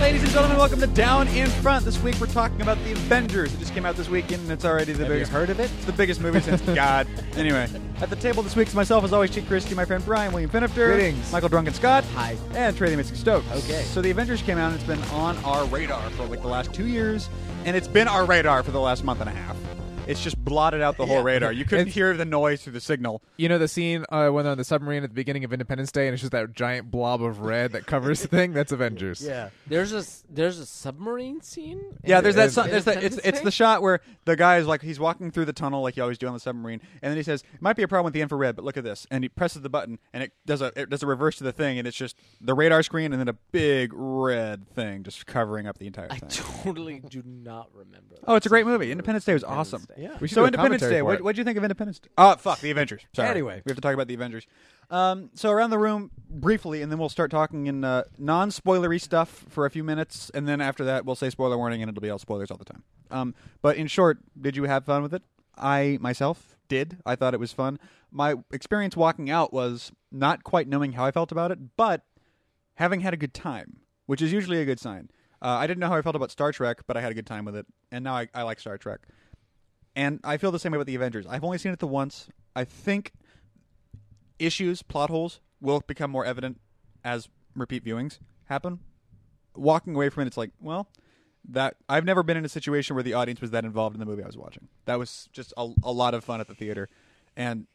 Ladies and gentlemen, welcome to Down in Front. This week we're talking about the Avengers. It just came out this weekend and it's already the Have you biggest. heard of it? It's the biggest movie since God. Anyway, at the table this week is myself, as always, Chief Christie, my friend Brian William Finifter, Greetings. Michael Drunken Scott, Hi. and Trey the Mystic Stokes. Okay. So the Avengers came out and it's been on our radar for like the last two years, and it's been our radar for the last month and a half. It's just blotted out the whole Yeah. radar. You couldn't It's- hear the noise through the signal. You know the scene uh, when they're on the submarine at the beginning of Independence Day, and it's just that giant blob of red that covers the thing. That's Avengers. Yeah. There's a s- there's a submarine scene. Yeah, there's that. And- Son, there's that. It's Independence it's the shot where the guy is like he's walking through the tunnel like you always do on the submarine, and then he says, "It might be a problem with the infrared, but look at this," and he presses the button, and it does a it does a reverse to the thing, and it's just the radar screen, and then a big red thing just covering up the entire I thing. totally do not remember. Oh, it's a great movie. Independence Day was Independence awesome. Day. Yeah. We should So do a Independence commentary Day, for what it. what'd you think of Independence Day? Oh, fuck the Avengers. Sorry. Anyway. we have to talk about the Avengers. Um, so around the room briefly, and then we'll start talking in uh, non-spoilery stuff for a few minutes, and then after that we'll say spoiler warning, and it'll be all spoilers all the time. Um, but in short, did you have fun with it? I myself did. I thought it was fun. My experience walking out was not quite knowing how I felt about it, but having had a good time, which is usually a good sign. Uh, I didn't know how I felt about Star Trek, but I had a good time with it, and now I, I like Star Trek. And I feel the same way about the Avengers. I've only seen it the once. I think issues, plot holes will become more evident as repeat viewings happen. Walking away from it, it's like, well, that I've never been in a situation where the audience was that involved in the movie I was watching. That was just a, a lot of fun at the theater, and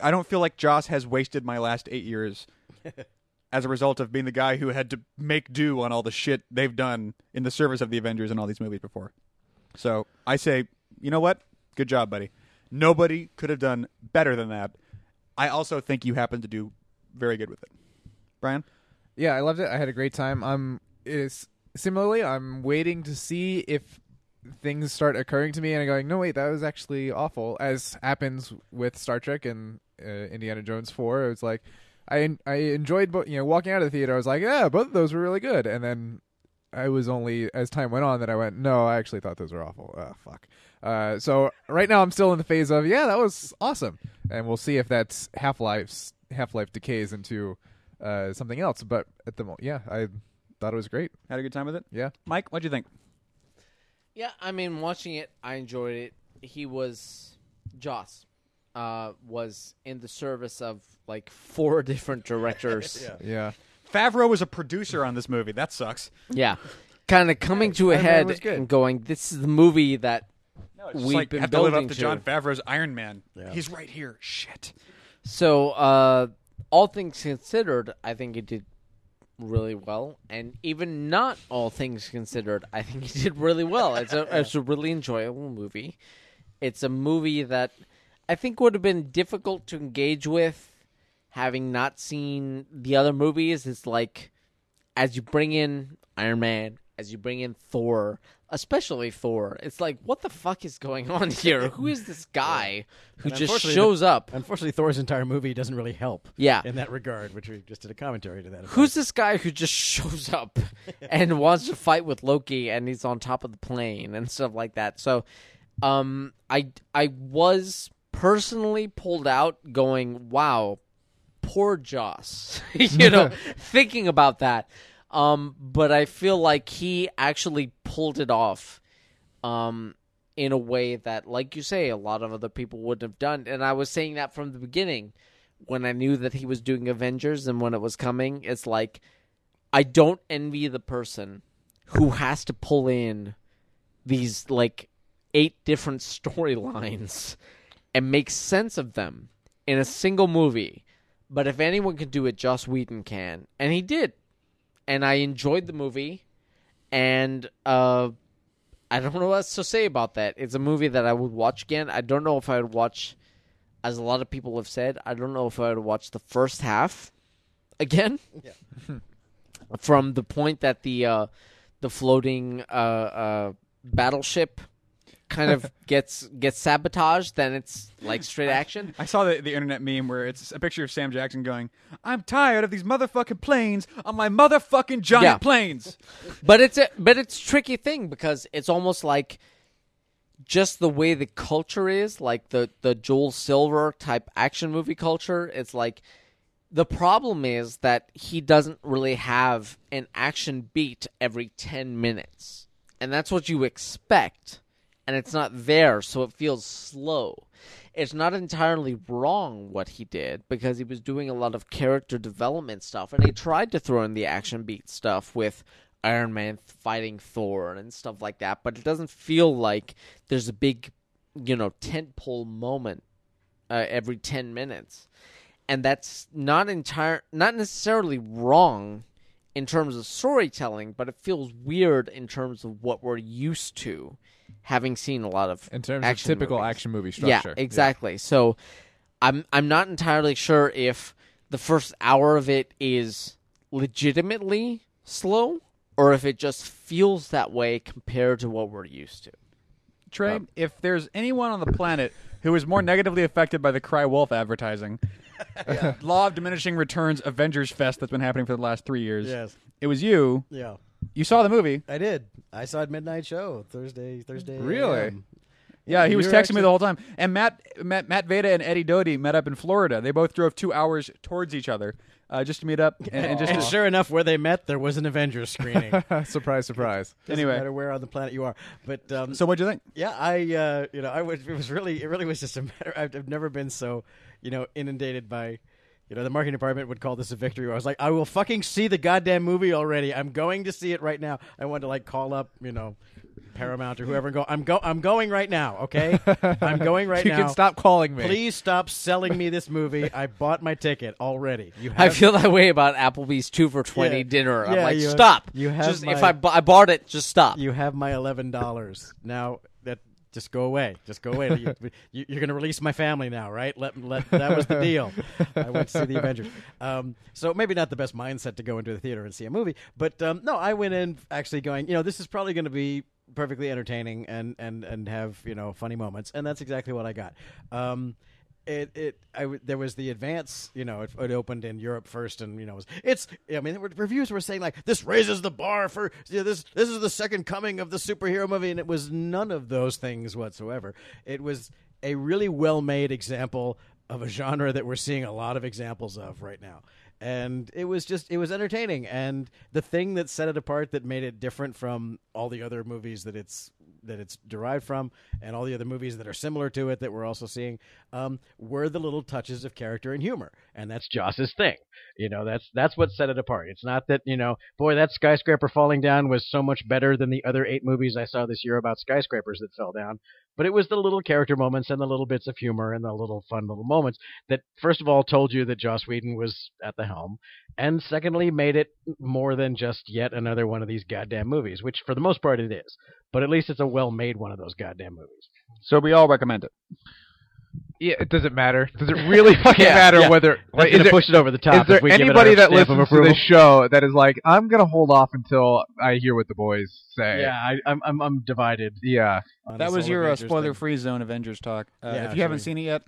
I don't feel like Joss has wasted my last eight years as a result of being the guy who had to make do on all the shit they've done in the service of the Avengers and all these movies before. So I say, you know what? Good job, buddy. Nobody could have done better than that. I also think you happen to do very good with it. Brian? Yeah, I loved it. I had a great time. I'm is similarly. I'm waiting to see if things start occurring to me, and I'm going, no, wait, that was actually awful. As happens with Star Trek and uh, Indiana Jones Four, it was like I I enjoyed, you know, walking out of the theater. I was like, yeah, both of those were really good, and then. I was only as time went on that I went, no, I actually thought those were awful. Oh, fuck. Uh, so right now I'm still in the phase of, yeah, that was awesome, and we'll see if that's Half Life's Half Life decays into uh, something else. But at the moment, yeah, I thought it was great. Had a good time with it? Yeah, Mike, what'd you think? Yeah, I mean, watching it, I enjoyed it. He was Joss, uh, was in the service of like four different directors. Yeah. yeah. Favreau was a producer on this movie. That sucks. yeah. Kind of coming to a Iron Man head was good. and going, "This is the movie that No, it's We've like been have to live up building to to. Jon Favreau's Iron Man. Yeah. He's right here. Shit. So, uh, all things considered, I think he did really well, and even not all things considered, I think he did really well. It's a it's a really enjoyable movie. It's a movie that I think would have been difficult to engage with, having not seen the other movies. It's like as you bring in Iron Man, as you bring in Thor, especially Thor, it's like what the fuck is going on here? Who is this guy who And just shows up? Unfortunately, Thor's entire movie doesn't really help. Yeah. In that regard, which we just did a commentary to that. effect. Who's this guy who just shows up and wants to fight with Loki and he's on top of the plane and stuff like that? So, um, I I was personally pulled out, going, "Wow, poor Joss," you know, thinking about that. Um, but I feel like he actually pulled it off, um, in a way that, like you say, a lot of other people wouldn't have done. And I was saying that from the beginning when I knew that he was doing Avengers and when it was coming. It's like I don't envy the person who has to pull in these like eight different storylines and make sense of them in a single movie. But if anyone can do it, Joss Whedon can, and he did. And I enjoyed the movie, and uh, I don't know what else to say about that. It's a movie that I would watch again. I don't know if I would watch, as a lot of people have said, I don't know if I would watch the first half again. From the point that the uh, the floating uh, uh, battleship kind of gets gets sabotaged, then it's like straight action. I saw the, the internet meme where it's a picture of Sam Jackson going, I'm tired of these motherfucking planes on my motherfucking giant Yeah. planes. but it's a but it's a tricky thing because it's almost like just the way the culture is like the the Joel Silver type action movie culture it's like The problem is that he doesn't really have an action beat every 10 minutes. And that's what you expect. And it's not there, so it feels slow. It's not entirely wrong what he did because he was doing a lot of character development stuff. And he tried to throw in the action beat stuff with Iron Man fighting Thor and stuff like that. But it doesn't feel like there's a big, you know, tentpole moment uh, every 10 minutes and that's not entire not necessarily wrong in terms of storytelling but it feels weird in terms of what we're used to having seen a lot of in terms action of typical movies. action movie structure. yeah exactly so i'm i'm not entirely sure if the first hour of it is legitimately slow or if it just feels that way compared to what we're used to Trey, um, if there's anyone on the planet who is more negatively affected by the Cry Wolf advertising, law of diminishing returns Avengers Fest that's been happening for the last three years, Yes. it was you. Yeah. You saw the movie. I did. I saw it midnight show Thursday. Thursday. Really? AM. Yeah, he was texting were me the whole time. And Matt, Matt, Matt Veda and Eddie Doty met up in Florida. They both drove two hours towards each other uh, just to meet up and, and just And sure enough, where they met, there was an Avengers screening. Doesn't surprise, surprise. Anyway. No matter where on the planet you are. But um, So what'd you think? yeah, I uh, you know I was it was really it really was just a matter. I've, I've never been so you know inundated by. You know, the marketing department would call this a victory. Where I was like, I will fucking see the goddamn movie already. I'm going to see it right now. I wanted to like call up, you know, Paramount or whoever and go. I'm go. I'm going right now. Okay, I'm going right you now. You can stop calling me. Please stop selling me this movie. I bought my ticket already. You have I feel that way about Applebee's two for twenty Yeah. dinner. I'm Yeah, like, you- stop. you have just, if I, bu- I bought it, just stop. you have my eleven dollars now. Just go away. Just go away. You, you're going to release my family now, right? Let, let that was the deal. I went to see the Avengers. Um, so maybe not the best mindset to go into the theater and see a movie, but um, no, I went in actually going. You know, this is probably going to be perfectly entertaining and and and have you know funny moments, and that's exactly what I got. Um, it it I there was the advance you know it, it opened in Europe first and you know it was, it's I mean reviews were saying like this raises the bar for you know, this this is the second coming of the superhero movie and it was none of those things whatsoever. It was a really well made example of a genre that we're seeing a lot of examples of right now and it was just it was entertaining. And the thing that set it apart that made it different from all the other movies that it's that it's derived from and all the other movies that are similar to it that we're also seeing um, were the little touches of character and humor. And that's joss's thing. You know that's that's what set it apart. It's not that you know boy that skyscraper falling down was so much better than the other eight movies i saw this year about skyscrapers that fell down but it was the little character moments and the little bits of humor and the little fun little moments that first of all told you that Joss Whedon was at the helm, and secondly made it more than just yet another one of these goddamn movies, which for the most part it is. But at least it's a well made one of those goddamn movies. So we all recommend it. Yeah, it doesn't matter. Does it really fucking Yeah, matter yeah. whether That's like, is gonna there, push it over the top. is if there we give it anybody our that stamp of listens to approval. this show that is like, I'm gonna hold off until I hear what the boys say? Yeah, I, I'm, I'm I'm divided. Yeah. on That this was whole your uh, Avengers thing. spoiler-free zone Avengers talk. Uh, Yeah, if you haven't seen it yet,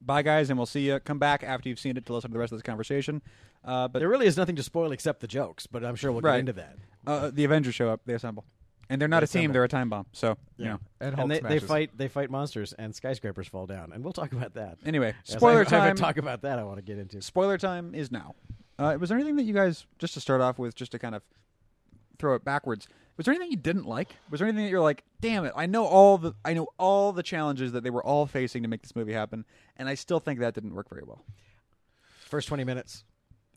bye guys, and we'll see you. Come back after you've seen it to listen to the rest of this conversation. Uh, but There really is nothing to spoil except the jokes, but I'm sure we'll Right. get into that. uh, the Avengers show up. They assemble, and they're not They a team. They're a time bomb. So you know. And, Hulk And they, they smashes. fight they fight monsters and skyscrapers fall down, and we'll talk about that. Anyway, Yes, spoiler I, I have time. a talk about that I want to get into. spoiler time is now. Uh, was there anything that you guys, just to start off with, just to kind of throw it backwards, was there anything you didn't like? Was there anything that you're like, damn it, I know all the, I know all the challenges that they were all facing to make this movie happen, and I still think that didn't work very well. First twenty minutes.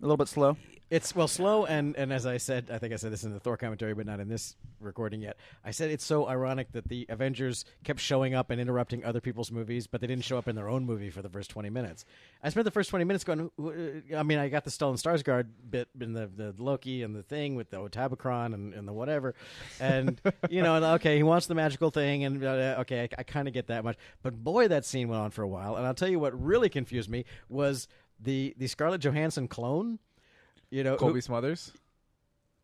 A little bit slow. It's well slow and and as I said, I think I said this in the Thor commentary, but not in this recording yet. I said it's so ironic that the Avengers kept showing up and interrupting other people's movies, but they didn't show up in their own movie for the first twenty minutes. I spent the first twenty minutes going. I mean, I got the Stellan Skarsgård bit in the the Loki and the thing with the Otabacron and, and the whatever, and you know, and okay, he wants the magical thing, and uh, okay, I, I kind of get that much. But boy, that scene went on for a while, and I'll tell you what really confused me was the the Scarlett Johansson clone. You know, who- Colby Smothers.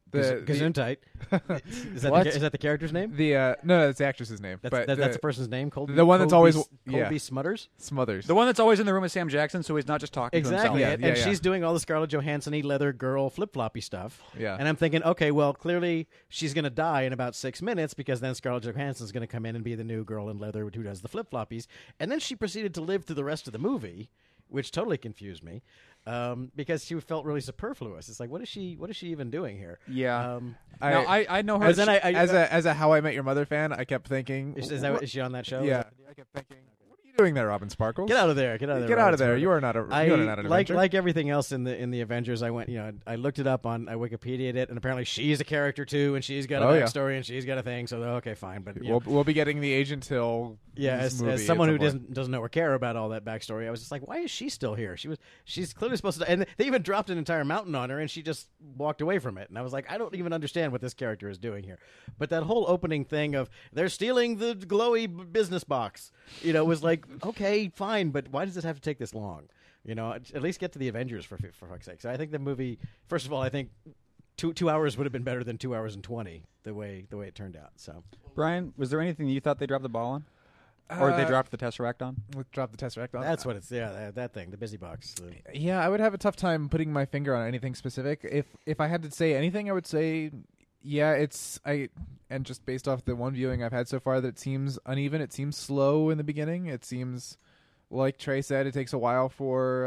The, Gaz- the, Gesundheit. is, that What? the, is that the character's name? the uh, no, that's the actress's name. That's, but that, that's the the person's name. Colby, the one that's Colby always- S- yeah. Colby Smutters. Smothers. The one that's always in the room with Sam Jackson, so he's not just talking to Exactly, himself. and, Yeah, and yeah. she's doing all the Scarlett Johansson-y leather girl flip floppy stuff. Yeah. and I'm thinking, okay, well, clearly she's going to die in about six minutes because then Scarlett Johansson's going to come in and be the new girl in leather who does the flip floppies, and then she proceeded to live through the rest of the movie, which totally confused me. um, because she felt really superfluous. It's like, what is she? What is she even doing here? Yeah. Um, I, now, I, I know her. As in, I- I- as a as a How I Met Your Mother fan, I kept thinking, is, is, that, is she on that show? yeah, I kept thinking, what are you doing there, Robin Sparkles? Get out of there! Get out of there! Get out of there! Sparkles. You are not a I you are not an like like everything else in the in the Avengers. I went, you know, I looked it up on I Wikipedia'd it, and apparently she's a character too, and she's got a Oh, yeah. backstory, and she's got a thing. So okay, fine, but we'll, know, we'll be getting the Agent Hill. yeah, as, movie as someone who doesn't doesn't know or care about all that backstory, I was just like, why is she still here? She was she's clearly supposed to, and they even dropped an entire mountain on her, and she just walked away from it. And I was like, I don't even understand what this character is doing here. But that whole opening thing of they're stealing the glowy business box, you know, was like, okay, fine, but why does this have to take this long? You know, at at least get to the Avengers for for fuck's sake. So I think the movie, first of all, I think two two hours would have been better than two hours and twenty the way the way it turned out. So Brian, was there anything you thought they dropped the ball on, or they Uh, dropped the Tesseract on? Let's drop the Tesseract on. that's what it's yeah that, that thing the busy box. The, Yeah, I would have a tough time putting my finger on anything specific. If if I had to say anything, I would say, yeah, it's I and just based off the one viewing I've had so far, that it seems uneven. It seems slow in the beginning. It seems like Trey said, it takes a while for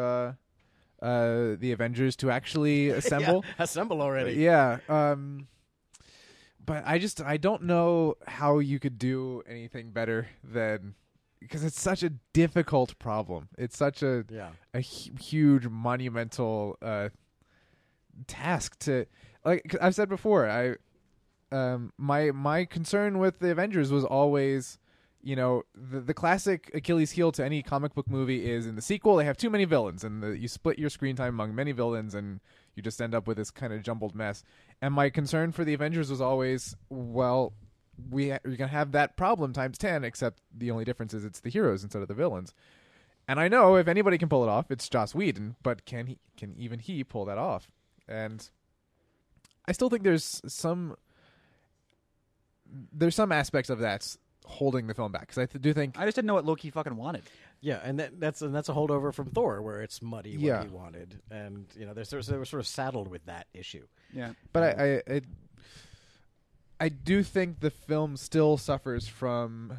uh, uh, the Avengers to actually assemble. Yeah, assemble already. Yeah. Um, but I just I don't know how you could do anything better than because it's such a difficult problem. It's such a Yeah. a hu- huge monumental uh, task to like I've said before I um my my concern with the Avengers was always you know the the classic Achilles heel to any comic book movie is in the sequel they have too many villains and the, you split your screen time among many villains and you just end up with this kind of jumbled mess and my concern for the Avengers was always well we ha- we're gonna have that problem times 10 except the only difference is it's the heroes instead of the villains and I know if anybody can pull it off, it's Joss Whedon. But can he? Can even he pull that off? And I still think there's some there's some aspects of that's holding the film back because I th- do think I just didn't know what Loki fucking wanted. Yeah, and that, that's and that's a holdover from Thor, where it's muddy what Yeah. he wanted, and you know, they're, sort of- they were sort of saddled with that issue. Yeah, But I, um, I, I, I do think the film still suffers from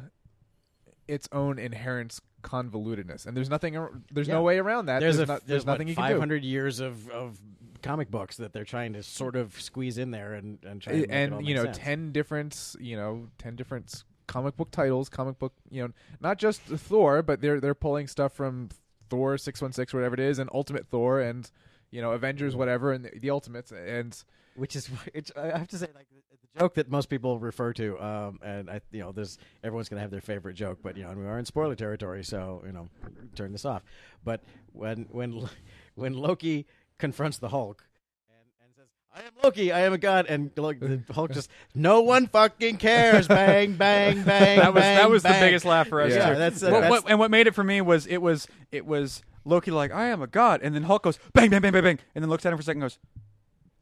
its own inherent convolutedness, and there's nothing. ar- There's Yeah. no way around that. There's, There's, a, not, there's, there's nothing you can do. hundred years of, of comic books that they're trying to sort of squeeze in there and and try to make it all and you know sense. 10 different you know 10 different comic book titles comic book you know not just thor but they're they're pulling stuff from thor 616 whatever it is and ultimate thor and you know avengers whatever and the, the ultimates and which is it's, I have to say like the, the joke that most people refer to, um, and I you know there's everyone's gonna have their favorite joke, but you know and we are in spoiler territory, so you know turn this off. But when when when Loki confronts the Hulk. and and says, I am Loki. I am a god, and look, the Hulk just no one fucking cares. Bang, bang, bang. that was bang, that was the biggest laugh for us. Yeah, too. that's- What- that's- what- and what made it for me was it was it was Loki like I am a god, and then Hulk goes bang bang bang bang bang, and then looks at him for a second, and goes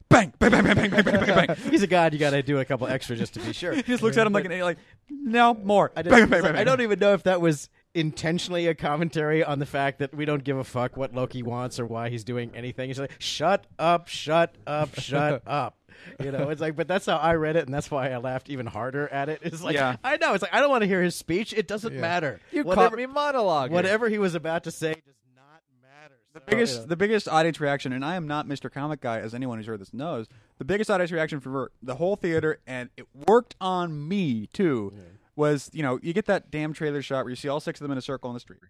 bang bang bang bang bang bang bang bang. bang. He's a god. You got to do a couple extra just to be sure. he just looks at him like an like no more. I, bang, bang, bang, bang. I don't even know if that was intentionally a commentary on the fact that we don't give a fuck what Loki wants or why he's doing anything. He's like, shut up, shut up, shut up. You know, it's like, but that's how I read it, and that's why I laughed even harder at it. It's like, Yeah. I know, it's like I don't want to hear his speech. It doesn't Yeah. matter. you whatever, caught me monologue Whatever he was about to say does not matter. The So, biggest, you know. the biggest audience reaction, and I am not Mr. Comic Guy, as anyone who's heard this knows. The biggest audience reaction for the whole theater, and it worked on me too, was you know you get that damn trailer shot where you see all six of them in a circle on the street,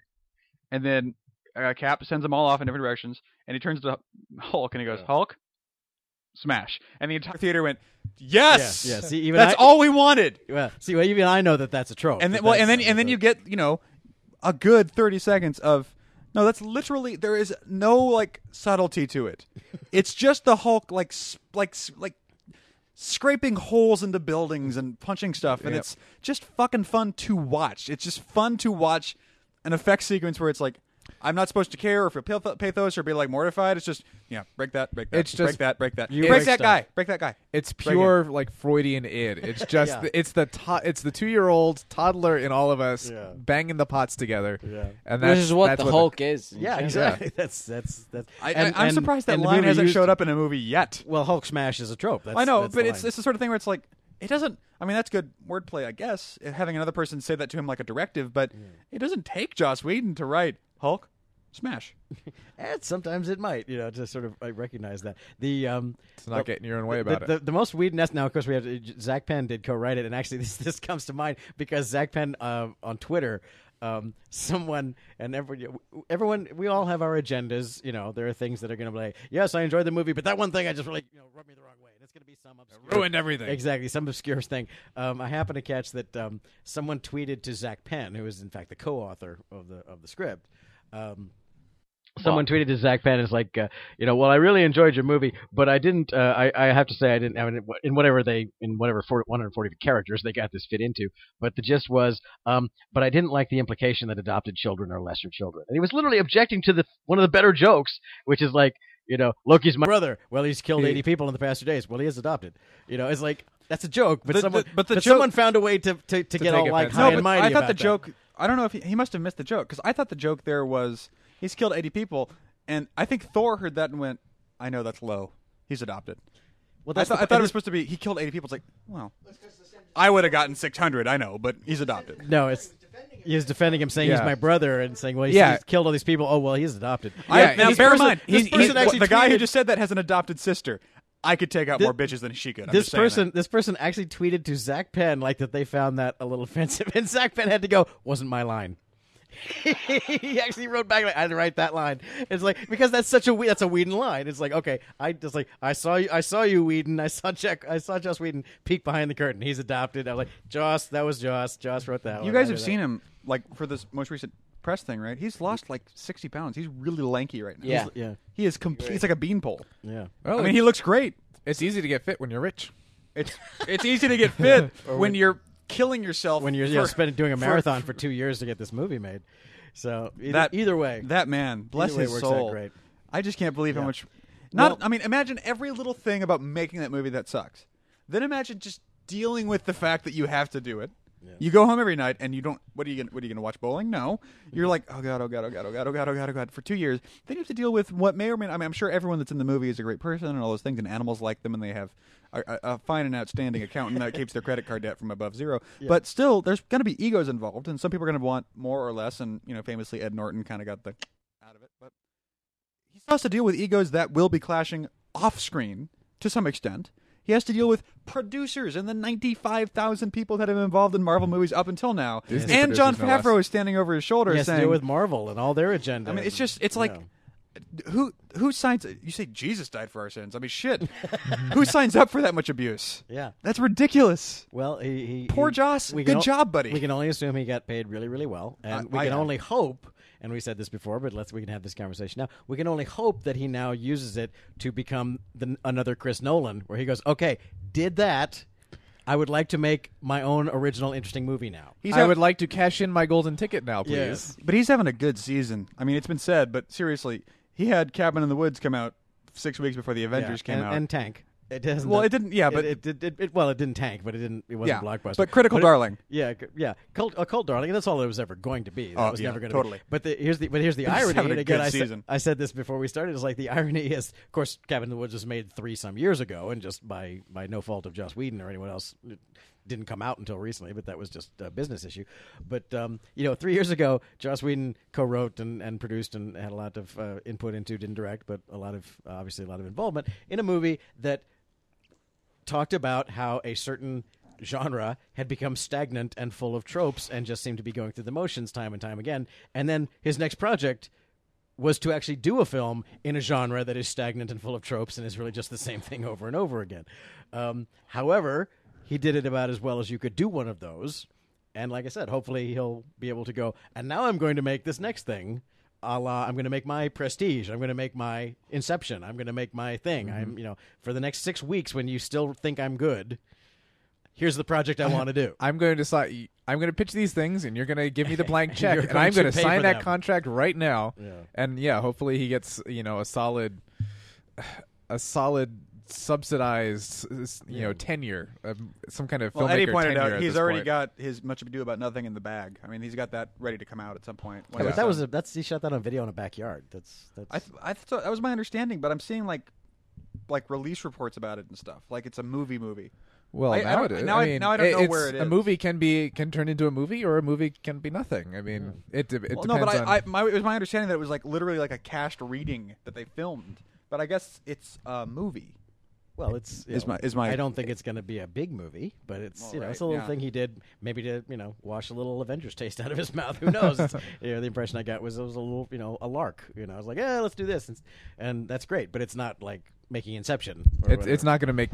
and then uh, Cap sends them all off in different directions, and he turns to Hulk and he goes, "Hulk, smash!" And the entire theater went, "Yes, Yeah, yeah, even that's I- all we wanted." well, see, well, even I know that that's a trope. and then well, and then and then you get you know a good thirty seconds of no, that's literally there is no like subtlety to it. it's just the Hulk like s- like s- like scraping holes into buildings and punching stuff, and Yep. it's just fucking fun to watch. It's just fun to watch an effect sequence where it's like. I'm not supposed to care or feel pathos or be like mortified. It's just yeah, break that, break that, It's break just- that, break that, You break break that stuff. guy, break that guy. it's pure like Freudian id. It's just Yeah. it's the to- it's the two year old toddler in all of us Yeah. banging the pots together. Yeah. and that's, Which that's, is what that's the Hulk is. Yeah, general. exactly. That's that's that's. I, and- I, I'm and- surprised that and line hasn't used- showed up in a movie yet. Well, Hulk smash is a trope. That's, I know, that's but it's it's the sort of thing where it's like it doesn't. I mean, that's good wordplay, I guess. Having another person say that to him like a directive, but it doesn't take Joss Whedon to write Hulk Smash. And sometimes it might, you know, to sort of uh, recognize that the um, It's not the- getting your own way the, about the, it. The, most weed nest now, of course, we have Zak Penn did co-write it, and actually, this this comes to mind because Zak Penn uh, on Twitter, um, someone and everyone, everyone, we all have our agendas. You know, there are things that are going to be like, yes, I enjoyed the movie, but that one thing I just really, you know, rubbed me the wrong way. And it's going to be some obscure, Ruined everything. Exactly, some obscure thing. Um, I happen to catch that um, someone tweeted to Zak Penn, who is in fact the co-author of the of the script. Um, Someone tweeted to Zak Penn, is like, uh, you know, well, I really enjoyed your movie, but I didn't. Uh, I, I have to say, I didn't. I mean, in whatever they, in whatever 40, 140 characters they got this fit into, but the gist was, um, but I didn't like the implication that adopted children are lesser children, and he was literally objecting to the one of the better jokes, which is like, you know, Loki's my brother. Well, he's killed eighty people in the past two days. Well, he is adopted. You know, it's like that's a joke, but The- someone, the- but the joke- someone found a way to to, to, get take all like offense. high No, and but mighty. I thought about the that. joke. I don't know if he, he must have missed the joke because I thought the joke there was he's killed eighty people, and I think Thor heard that and went, "I know that's low. He's adopted." Well, I that's thought, the- I thought it was supposed to be he killed eighty people. It's like, well, I would have gotten six hundred. I know, but he's adopted. No, it's he's defending him, saying he's my brother, and saying, "Well, he's, Yeah. he's killed all these people. Oh, well, he's adopted." I, Yeah, now, he's- bear in mind, this this person person actually the guy who just said that has an adopted sister. I could take out Thi- more bitches than she could. I'm this just person, that. this person actually tweeted to Zak Penn like that they found that a little offensive, and Zak Penn had to go. Wasn't my line. He actually wrote back like I didn't write that line. It's like because that's such a we- that's a Whedon line. It's like okay, I just like I saw you, I saw you, Whedon. I saw Jack, I saw Joss Whedon peek behind the curtain. He's adopted. I was like Joss, that was Joss. Joss wrote that. You one. guys have did seen him like for this most recent press thing, right? He's lost like sixty pounds. He's really lanky right now. Yeah. He's- Yeah, he is complete. He's like a beanpole. yeah. Well, I mean, he looks great. it's easy to get fit when you're rich. It's it's easy to get fit when you're killing yourself. when you're for, spending doing a marathon for two years to get this movie made. So either, That- either way, That man, bless his works soul. out great. I just can't believe how much. Not, Well- I mean, imagine every little thing about making that movie that sucks. Then imagine just dealing with the fact that you have to do it. You go home every night and you don't. What are you gonna? What are you gonna watch bowling? No. You're mm-hmm. like, oh god, oh god, oh god, oh god, oh god, oh god, oh god. For two years, then you have to deal with what may or may. Not, I mean, I'm sure everyone that's in the movie is a great person and all those things, and animals like them, and they have a, a, a fine and outstanding accountant that keeps their credit card debt from above zero. But still, there's going to be egos involved, and some people are going to want more or less. And you know, famously, Ed Norton kind of got the out of it, but he still has to deal with egos that will be clashing off screen to some extent. He has to deal with producers and the 95,000 people that have been involved in Marvel movies up until now. Disney and Jon producers, no. Favreau is standing over his shoulder He has saying, to deal with Marvel and all their agenda. I mean, it's just, it's like, know. Who who signs, you say Jesus died for our sins. I mean, shit. who signs up for that much abuse? yeah. That's ridiculous. Well, he, he Poor he- Joss. we Good o- job, buddy. We can only assume he got paid really, really well, and Uh, we I can am. only hope. And we said this before, but let's we can have this conversation now. We can only hope that he now uses it to become the, another Chris Nolan, where he goes, "Okay, did that. I would like to make my own original, interesting movie now." He's I hav- would like to cash in my golden ticket now, please. Yes. But he's having a good season. I mean, it's been said, but seriously, he had Cabin in the Woods come out six weeks before the Avengers came and, out. and Tank. It doesn't. Well, it didn't- yeah, but- it, it, it, it- well, it didn't tank, but it didn't. It wasn't Yeah, blockbuster. but critical it- darling. yeah, c- yeah, cult, a cult darling. and That's all it was ever going to be. That Oh, was yeah, never going to totally. Be. But the, here's the but here's the irony. having a And again, good I said, season. I said this before we started. Is like the irony is, of course, Cabin in the Woods was made three some years ago, and just by by no fault of Joss Whedon or anyone else. Didn't come out until recently, but that was just a business issue. But um, you know, three years ago, Joss Whedon co-wrote and, and produced and had a lot of uh, input into, didn't direct, but a lot of obviously a lot of involvement in a movie that talked about how a certain genre had become stagnant and full of tropes and just seemed to be going through the motions time and time again. And then his next project was to actually do a film in a genre that is stagnant and full of tropes and is really just the same thing over and over again. Um, however, he did it about as well as you could do one of those. And like I said, hopefully he'll be able to go, and now I'm going to make this next thing. A la, I'm going to make my prestige. I'm going to make my Inception. I'm going to make my thing. I'm, mm-hmm. you know, for the next six weeks when you still think I'm good, here's the project I want to do. I'm going to decide. I'm going to pitch these things, and you're going to give me the blank check, you're and I'm going to sign that them. contract right now. Yeah. And yeah, hopefully he gets you know a solid, a solid subsidized you know tenure, um, some kind of well, filmmaker Eddie pointed tenure out at he's this already point. got his Much Ado About Nothing in the bag. I mean, he's got that ready to come out at some point. Yeah, but that was done. a, that's he shot that on video in a backyard. That's that's I th- I thought that was my understanding, but I'm seeing like like release reports about it and stuff. Like it's a movie movie. Well, I- I now don't- it is. now I- mean, now I don't know it's- where it A is. movie can be can turn into a movie, or a movie can be nothing. I mean, it de- it Well, depends no, but I, on. I my, it was my understanding that it was like literally like a cast reading that they filmed. But I guess it's a movie. Well, it's Is know, my- is my- I don't think it's going to be a big movie, but it's Well, you know right, it's a little yeah. thing he did maybe to you know wash a little Avengers taste out of his mouth. Who knows? You know, the impression I got was it was a little you know a lark. You know, I was like, yeah, let's do this, and, and that's great, but it's not like making Inception. It's it's not going to make.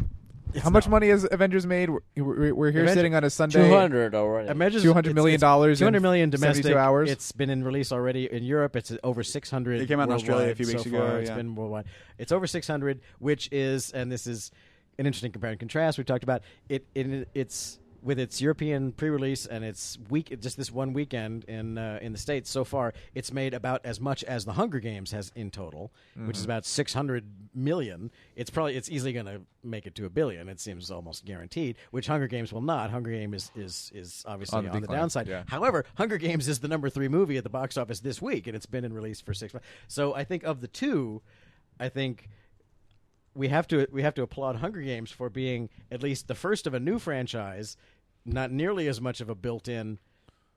It's how much not. money has Avengers made? We're, we're, we're here Avenger- sitting on a Sunday. Two hundred already. Avengers, $200 million Two hundred in million 72 domestic. hours? It's been in release already in Europe. It's over six hundred. It came out in Australia a few weeks so ago, Far. It's yeah. been worldwide. It's over six hundred, which is, and this is an interesting compare and contrast. We talked about it. it it's with its European pre-release and its week, just this one weekend in uh, in the states so far, it's made about as much as the Hunger Games has in total, which is Mm-hmm. about six hundred million. It's probably it's easily going to make it to a billion. It seems almost guaranteed. Which Hunger Games will not. Hunger Game is is is obviously On the on the downside. yeah. However, Hunger Games is the number three movie at the box office this week, and it's been in release for six months. So I think of the two, I think we have to we have to applaud Hunger Games for being at least the first of a new franchise, not nearly as much of a built-in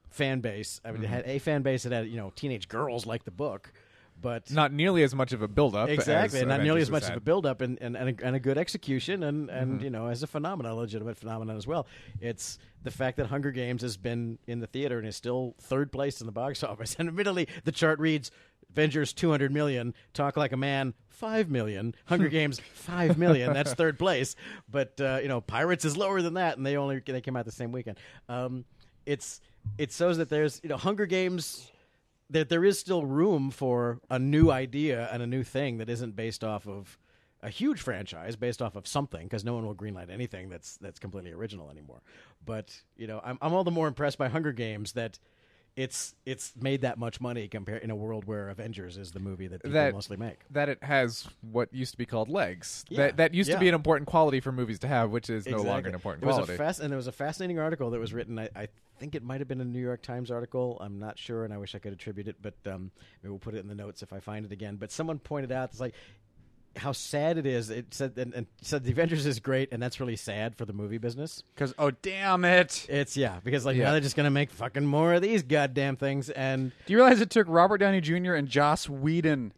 fan base. I mean, it had mm-hmm. a fan base that had you know teenage girls like the book, but Not nearly as much of a build-up. exactly, not nearly as much has of a had. build-up and and, and, a, and a good execution, and and mm-hmm. you know as a phenomenon, a legitimate phenomenon as well. It's the fact that Hunger Games has been in the theater and is still third place in the box office. And admittedly, the chart reads. Avengers 200 million, Talk Like a Man 5 million, Hunger Games 5 million. That's third place. But uh, you know, Pirates is lower than that and they only they came out the same weekend. Um, it's it shows that there's, you know, Hunger Games that there is still room for a new idea and a new thing that isn't based off of a huge franchise based off of something because no one will greenlight anything that's that's completely original anymore. But you know, I'm I'm all the more impressed by Hunger Games that it's it's made that much money compared in a world where Avengers is the movie that people That- mostly make. that it has what used to be called legs. Yeah, That that used yeah. to be an important quality for movies to have, which is no longer an important There was quality. a fast, and there was a fascinating article that was written. I, I think it might have been a New York Times article. I'm not sure, and I wish I could attribute it, but um, maybe we'll put it in the notes if I find it again. But someone pointed out it's like how sad it is. It said and, and said the Avengers is great, and that's really sad for the movie business. Because oh damn it! It's yeah, because like Yeah. now they're just gonna make fucking more of these goddamn things, and Do you realize it took Robert Downey Jr. and Joss Whedon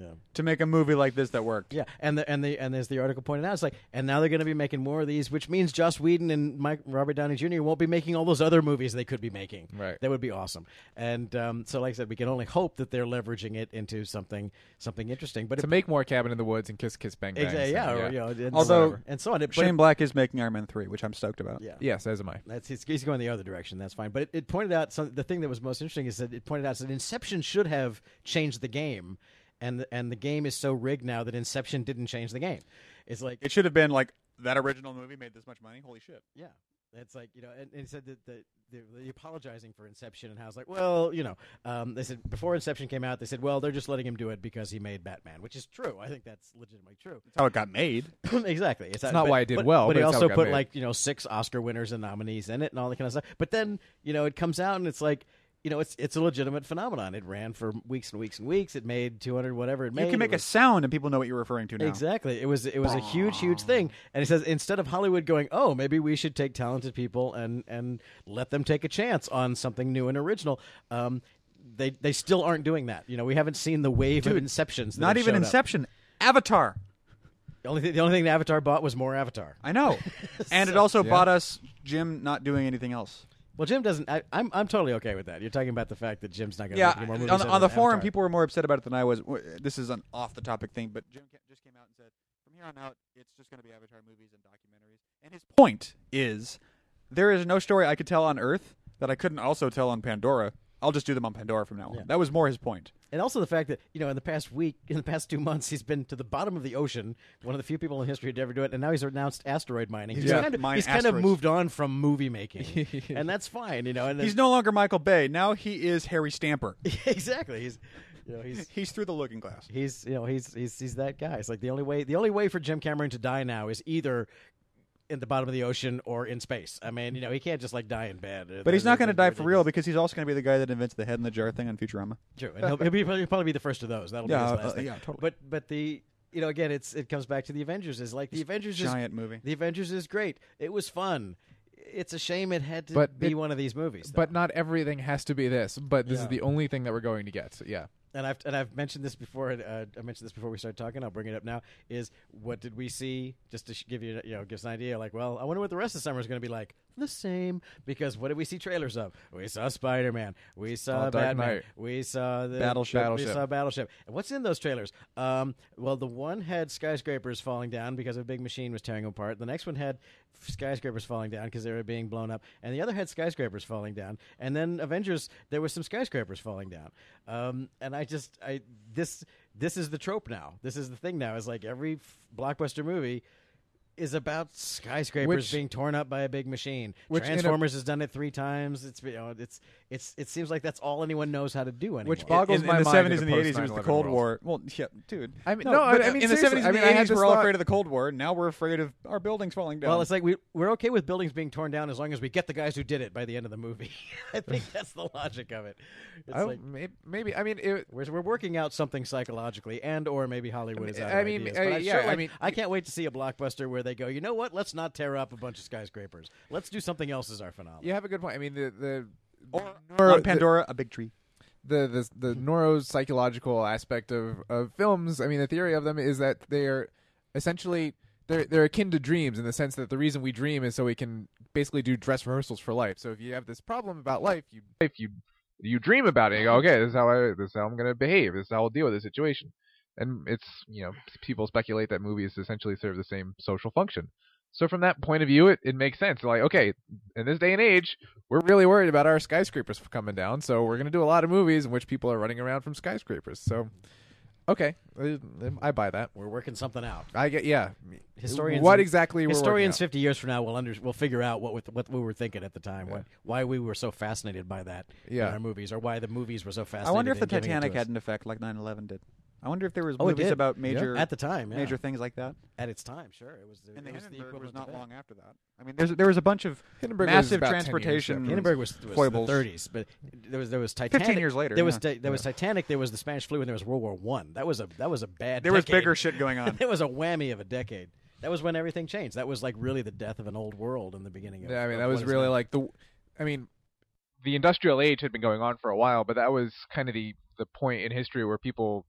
yeah. to make a movie like this that worked? Yeah, and the and the and as the article pointed out, it's like, and now they're going to be making more of these, which means Joss Whedon and Mike Robert Downey Jr. won't be making all those other movies they could be making. Right. that would be awesome. And um, so, like I said, we can only hope that they're leveraging it into something something interesting. But to it, make more Cabin in the Woods and Kiss Kiss Bang Bang. exa- yeah, or, you know, and Although, whatever, and so on. It, Shane it- Black is making Iron Man three, which I'm stoked about. yeah, Yes, as am I. That's he's, he's going the other direction. That's fine. But it, it pointed out some, the thing that was most interesting is that it pointed out that Inception should have changed the game, and the, and the game is so rigged now that Inception didn't change the game. It's like It should have been like that original movie made this much money. Holy shit! yeah. It's like you know, and, and he said that the, the, the apologizing for Inception and how it's like, well, you know, um, they said before Inception came out, they said, well, they're just letting him do it because he made Batman, which is true. I think that's legitimately true. That's how it got made. exactly. It's, not why it did well, But, but he also put made. like you know six Oscar winners and nominees in it and all that kind of stuff. But then you know it comes out and it's like you know it's it's a legitimate phenomenon. It ran for weeks and weeks and weeks. It made two hundred whatever it made. You can It make a sound and people know what you're referring to now. Exactly. It was it was a huge huge thing. And he says instead of Hollywood going, "Oh, maybe we should take talented people and and let them take a chance on something new and original." Um, they they still aren't doing that. You know, we haven't seen the wave of inceptions. that Not even Inception. up. Avatar. Avatar. The only thing, the only thing the Avatar bought was more Avatar. I know. and it also Yeah. bought us Jim not doing anything else. Well, Jim doesn't. I, I'm I'm totally okay with that. You're talking about the fact that Jim's not going to Yeah, make any more movies on, the- on the forum, Avatar. people were more upset about it than I was. This is an off the topic thing, but Jim just came out and said, from here on out, it's just going to be Avatar movies and documentaries. And his point is, there is no story I could tell on Earth that I couldn't also tell on Pandora. I'll just do them on Pandora from now on. Yeah. That was more his point. and also the fact that you know in the past week, in the past two months, he's been to the bottom of the ocean. One of the few people in history to ever do it, and now he's announced asteroid mining. He's Yeah, kind of mine he's kind of moved on from movie making, and that's fine. You know, and He's no longer Michael Bay. Now he is Harry Stamper. exactly. He's you know he's. He's through the looking glass. He's you know he's he's he's that guy. It's like the only way the only way for Jim Cameron to die now is either in the bottom of the ocean or in space. I mean, you know, he can't just like die in bed. But he's not going to die for real because he's also going to be the guy that invents the head in the jar thing on Futurama. True, and he'll, he'll, be, he'll probably be the first of those. That'll Yeah, be his uh, last thing. yeah, totally. But but the you know, again, it's it comes back to the Avengers. Is like the Avengers is Giant movie. the Avengers is great. It was fun. It's a shame it had to But be it- one of these movies. But not everything has to be this. But this Yeah. is the only thing that we're going to get. So, yeah. And I've and I've mentioned this before. Uh, I mentioned this before we started talking. I'll bring it up now. Is what did we see? Just to give you you know give us an idea. Like, well, I wonder what the rest of summer is going to be like. The same because what did we see trailers of? We saw Spider Man. We saw Oh, Batman. We saw the Battleship. We saw Battleship. And what's in those trailers? Um, well, the one had skyscrapers falling down because a big machine was tearing them apart. The next one had skyscrapers falling down because they were being blown up, and the other had skyscrapers falling down. And then Avengers, there was some skyscrapers falling down. Um, and I just, I this this is the trope now. This is the thing now. Is like every f- blockbuster movie. Is about skyscrapers Which- being torn up by a big machine. In a- Transformers has done it three times. It's you know, it's it's it seems like that's all anyone knows how to do anymore. Which boggles in, my in the mind in 70s and the the 80s, it was the Cold world. War. Well, yeah, dude. I mean, no, no, but I mean, in the seriously, 70s I and mean, the I had 80s, this we're all thought- afraid of the Cold War. Now we're afraid of our buildings falling down. Well, it's like we we're okay with buildings being torn down as long as we get the guys who did it by the end of the movie. I think that's the logic of it. It's I, like may- maybe. I mean, it, we're, we're working out something psychologically, and or maybe Hollywood is out I of mean, ideas. uh, But I yeah, sure I mean- I can't wait to see a blockbuster where they go. You know what? Let's not tear up a bunch of skyscrapers. Let's do something else as our finale. you have a good point. I mean, the the or on Pandora, a big tree. the the the hmm. neuropsychological aspect of of films. I mean, the theory of them is that they're essentially they're they're akin to dreams in the sense that the reason we dream is so we can basically do dress rehearsals for life. So if you have this problem about life, you if you you dream about it, you go, okay, this is how I this is how I'm going to behave. This is how I'll deal with this situation. And it's you know people speculate that movies essentially serve the same social function. So from that point of view, it, it makes sense. Like, okay, in this day and age, we're really worried about our skyscrapers coming down, so we're going to do a lot of movies in which people are running around from skyscrapers. So, okay, uh, I buy that. We're working something out. I get, yeah. Historians what exactly? we're Historians fifty years from now will under will figure out what with, what we were thinking at the time, what, why we were so fascinated by that Yeah. in our movies, or why the movies were so fascinating. I wonder if the in giving it to Titanic had an effect like 9/11 did. I wonder if there was Oh, it movies did. about major at the time, yeah. major things like that. at its time. Sure, it was. And the it was the Hindenburg was equivalent not of that. long after that. I mean, there's, there was a bunch of Hindenburg was massive about 10 years transportation. after. Hindenburg was, was foibles. the 30s, but there was there was Titanic. years later, there was yeah. Ti- there was Titanic. There was the Spanish flu, and there was World War One. That was a that was a bad. There was decade. bigger shit going on. there was a whammy of a decade. That was when everything changed. That was like really the death of an old world in the beginning. Of, Yeah, I mean of that was what is really now. like the. I mean, the industrial age had been going on for a while, but that was kind of the the point in history where people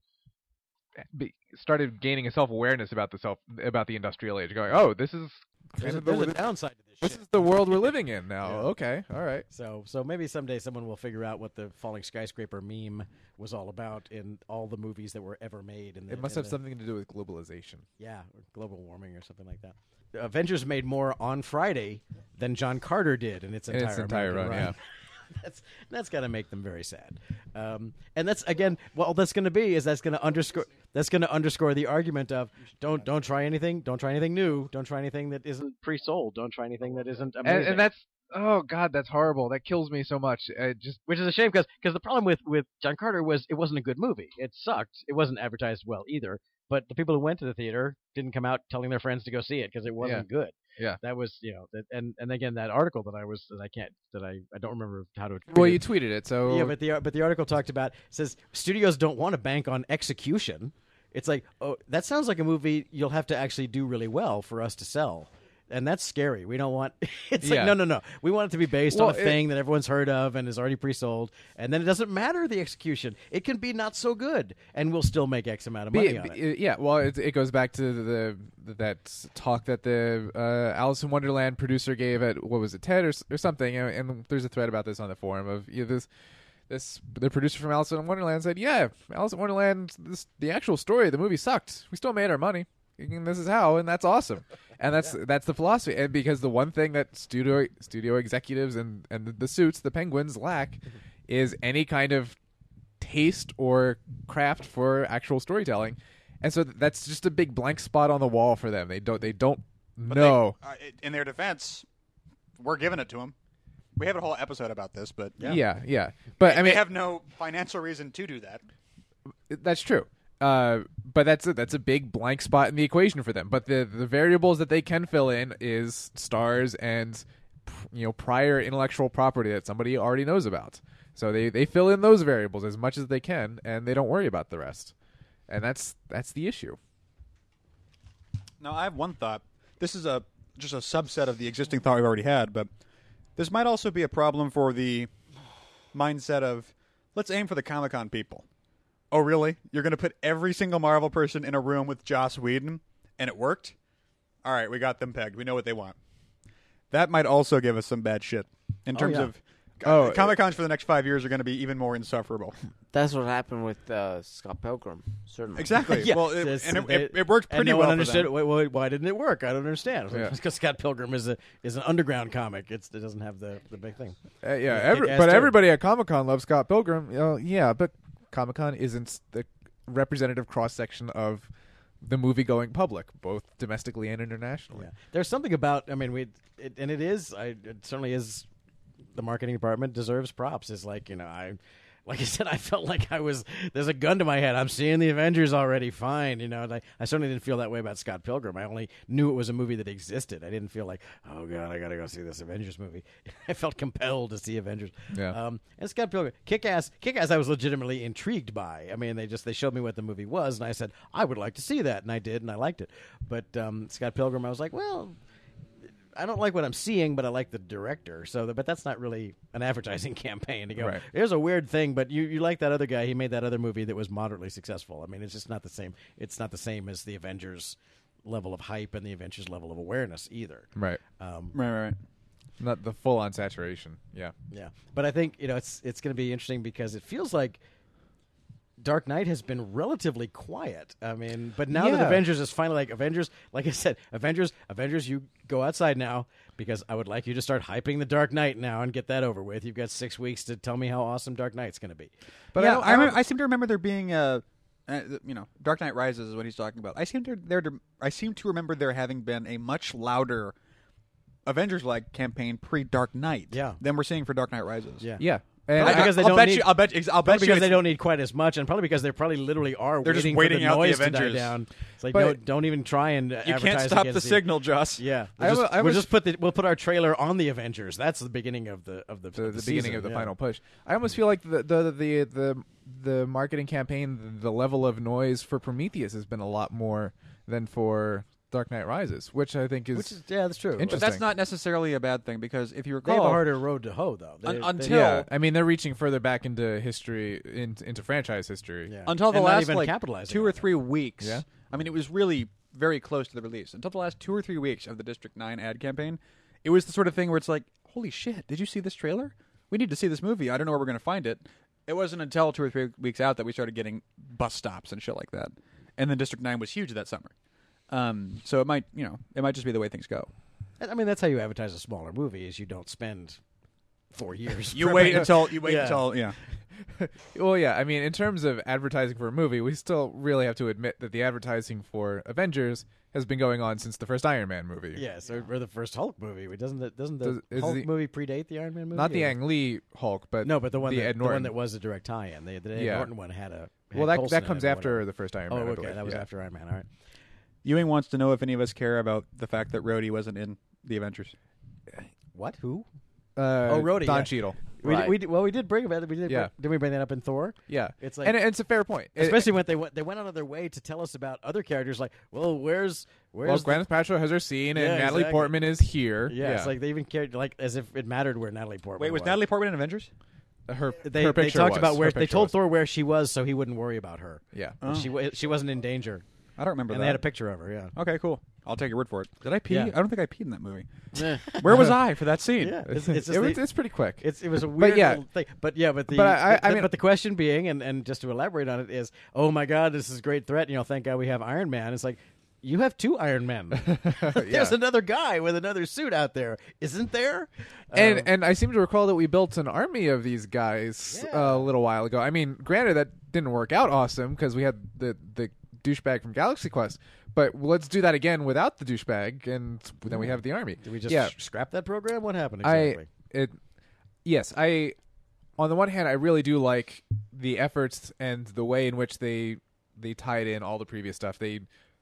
be, started gaining a self awareness about the self about the industrial age, going, "Oh, this is there's, a, there's a the, downside to this. this shit. is the world we're living in now." Yeah. Okay, all right. So, so maybe someday someone will figure out what the falling skyscraper meme was all about in all the movies that were ever made. And It must have something to do with globalization. yeah, or global warming or something like that. Avengers made more on Friday than John Carter did in its In entire its entire American run, yeah. that's that's got to make them very sad. Um, and that's again, well, that's going to be is that's going to underscore that's going to underscore the argument of don't don't try anything, don't try anything new, don't try anything that isn't pre-sold, don't try anything that isn't amazing. And, and that's oh god, that's horrible. That kills me so much. Uh, just which is a shame because the problem with with John Carter was it wasn't a good movie. It sucked. It wasn't advertised well either. But the people who went to the theater didn't come out telling their friends to go see it because it wasn't good. Yeah. that was you know that, and and again that article that I was that I can't that I I don't remember how to. well, you tweeted it, so yeah, but the but the article talked about says studios don't want to bank on execution. It's like oh that sounds like a movie you'll have to actually do really well for us to sell. And that's scary. We don't want. It's like Yeah. no, no, no. We want it to be based Well, on a it- thing that everyone's heard of and is already pre-sold, and then it doesn't matter the execution. It can be not so good, and we'll still make X amount of money Be- on be- it. yeah, well, it, it goes back to the, the that talk that the uh, Alice in Wonderland producer gave at what was it TED or, or something, and, and there's a thread about this on the forum of you know, this this the producer from Alice in Wonderland said, yeah, Alice in Wonderland, this, the actual story, of the movie sucked. We still made our money. And this is how, and that's awesome, and that's that's the philosophy. And because the one thing that studio studio executives and and the, suits, the penguins lack, is any kind of taste or craft for actual storytelling, and so that's just a big blank spot on the wall for them. They don't they don't But know. they- uh, in their defense, we're giving it to them. We have a whole episode about this, but yeah. yeah, But I mean, they have no financial reason to do that. That's true. Uh, but that's a, that's a big blank spot in the equation for them. But the the variables that they can fill in is stars and you know prior intellectual property that somebody already knows about. So they they fill in those variables as much as they can, and they don't worry about the rest. And that's that's the issue. Now I have one thought. This is a just a subset of the existing thought we've already had, but this might also be a problem for the mindset of let's aim for the Comic Con people. Oh, really? You're going to put every single Marvel person in a room with Joss Whedon, and it worked? All right, we got them pegged. We know what they want. That might also give us some bad shit in terms yeah. of. Oh, Comic Cons for the next five years are going to be even more insufferable. That's what happened with uh, Scott Pilgrim. Certainly. Exactly. Yeah, Well, it, and it, it, it worked and pretty no well. one for understood them. why, why, why didn't it work? I don't understand. Yeah. Because Scott Pilgrim is a is an underground comic. It's, it doesn't have the, the big thing. Uh, yeah, every, but too. everybody at Comic Con loves Scott Pilgrim. You know, yeah, but Comic Con isn't the representative cross section of the movie going public, both domestically and internationally. Yeah. There's something about. I mean, we it, and it is. I it certainly is. The marketing department deserves props. It's like you know I. Like I said, I felt like I was. There's a gun to my head. I'm seeing the Avengers already. Fine, you know. And I, I certainly didn't feel that way about Scott Pilgrim. I only knew it was a movie that existed. I didn't feel like, oh god, I gotta go see this Avengers movie. I felt compelled to see Avengers. Yeah. Um, and Scott Pilgrim, Kick Ass, Kick Ass, I was legitimately intrigued by. I mean, they just they showed me what the movie was, and I said I would like to see that, and I did, and I liked it. But um, Scott Pilgrim, I was like, well, I don't like what I'm seeing, but I like the director. So, but that's not really an advertising campaign to go. Right. Here's a weird thing, but you you like that other guy? He made that other movie that was moderately successful. I mean, it's just not the same. It's not the same as the Avengers level of hype and the Avengers level of awareness either. Right. Um, Right, right, right. Not the full on saturation. Yeah. yeah, but I think you know it's it's going to be interesting because it feels like Dark Knight has been relatively quiet. I mean, but now that Avengers is finally like Avengers, like I said, Avengers, Avengers, you go outside now because I would like you to start hyping the Dark Knight now and get that over with. You've got six weeks to tell me how awesome Dark Knight's going to be. But yeah, I, don't- I, remember, I seem to remember there being a, uh, you know, Dark Knight Rises is what he's talking about. I seem to there. to- I seem to remember there having been a much louder Avengers-like campaign pre Dark Knight. Yeah. than we're seeing for Dark Knight Rises. Yeah. yeah. And Probably I- because they I'll don't bet need- you. I'll bet. ex- I'll bet Probably you because they don't need quite as much, and probably because they probably literally are They're just waiting, waiting for the out the noise to die Avengers. down. It's like no, don't even try and You can't stop the signal, Joss. Yeah, we'll, wa- just, I we'll just put the we'll put our trailer on the Avengers. That's the beginning of the of the the, the the beginning season, of the yeah. final push. I almost feel like the the the the, the marketing campaign, the, the level of noise for Prometheus has been a lot more than for Dark Knight Rises, which I think is, Which is yeah, that's true. But Interesting. that's not necessarily a bad thing because if you They have a recall, harder road to hoe, though. They- Un- they- until- yeah. I mean, they're reaching further back into history, in, into franchise history. yeah. until the And not last even like capitalizing two on or it. three weeks. Yeah. I mean, it was really very close to the release. Until the last two or three weeks of the District Nine ad campaign, it was the sort of thing where it's like, "Holy shit! Did you see this trailer? We need to see this movie. I don't know where we're going to find it." It wasn't until two or three weeks out that we started getting bus stops and shit like that. And then District Nine was huge that summer. Um, so it might, you know, it might just be the way things go. I mean, that's how you advertise a smaller movie: is you don't spend four years. You wait until you wait Yeah. until yeah. Well, yeah. I mean, in terms of advertising for a movie, we still really have to admit that the advertising for Avengers has been going on since the first Iron Man movie. Yes, or, or the first Hulk movie. Doesn't the, doesn't the Does- Hulk the- movie predate the Iron Man movie? Not the Ang Lee Hulk, but No, but the one the that, Ed the one that was a direct tie-in. The, the Ed Yeah. Norton one had a. had well, that Coulson that comes after the first Iron Oh, Man. I okay, believe. that was yeah. after Iron Man. All right. Ewing wants to know if any of us care about the fact that Rhodey wasn't in the Avengers. What? Who? Uh, Oh, Rhodey, Don yeah. Cheadle. We, Right. did, we did, well, we did bring about it. We did. Yeah. Did we bring that up in Thor? Yeah, It's like- and it's a fair point. It- Especially when they went, they went out of their way to tell us about other characters. Like, well, where's where's well, the- Gwyneth Paltrow has her scene, and Yeah, Natalie exactly. Portman is here. yeah, it's like they even cared like as if it mattered where Natalie Portman. Wait, was Natalie Portman in Avengers? her. They, her they talked was. about where Her they told was. Thor where she was, so he wouldn't worry about her. Yeah, Oh. She wa- she wasn't in danger, I don't remember and that. they had a picture of her. Yeah. Okay, cool. I'll take your word for it. Did I pee? Yeah. I don't think I peed in that movie. Where was I for that scene? Yeah, it's, it's just it was, the- it's pretty quick. It's it was a weird yeah. little thing. But yeah, but the But I- I- the- mean- but the question being, and, and just to elaborate on it, is oh my god, this is a great threat. You know, thank God we have Iron Man. It's like you have two Iron Men. There's Yeah. another guy with another suit out there, isn't there? and Um, and I seem to recall that we built an army of these guys Yeah. a little while ago. I mean, granted that didn't work out awesome because we had the the douchebag from Galaxy Quest, but let's do that again without the douchebag, and then we have the army. did we just yeah, scrap that program? What happened I exactly? it yes I on the one hand I really do like the efforts and the way in which they they tied in all the previous stuff. They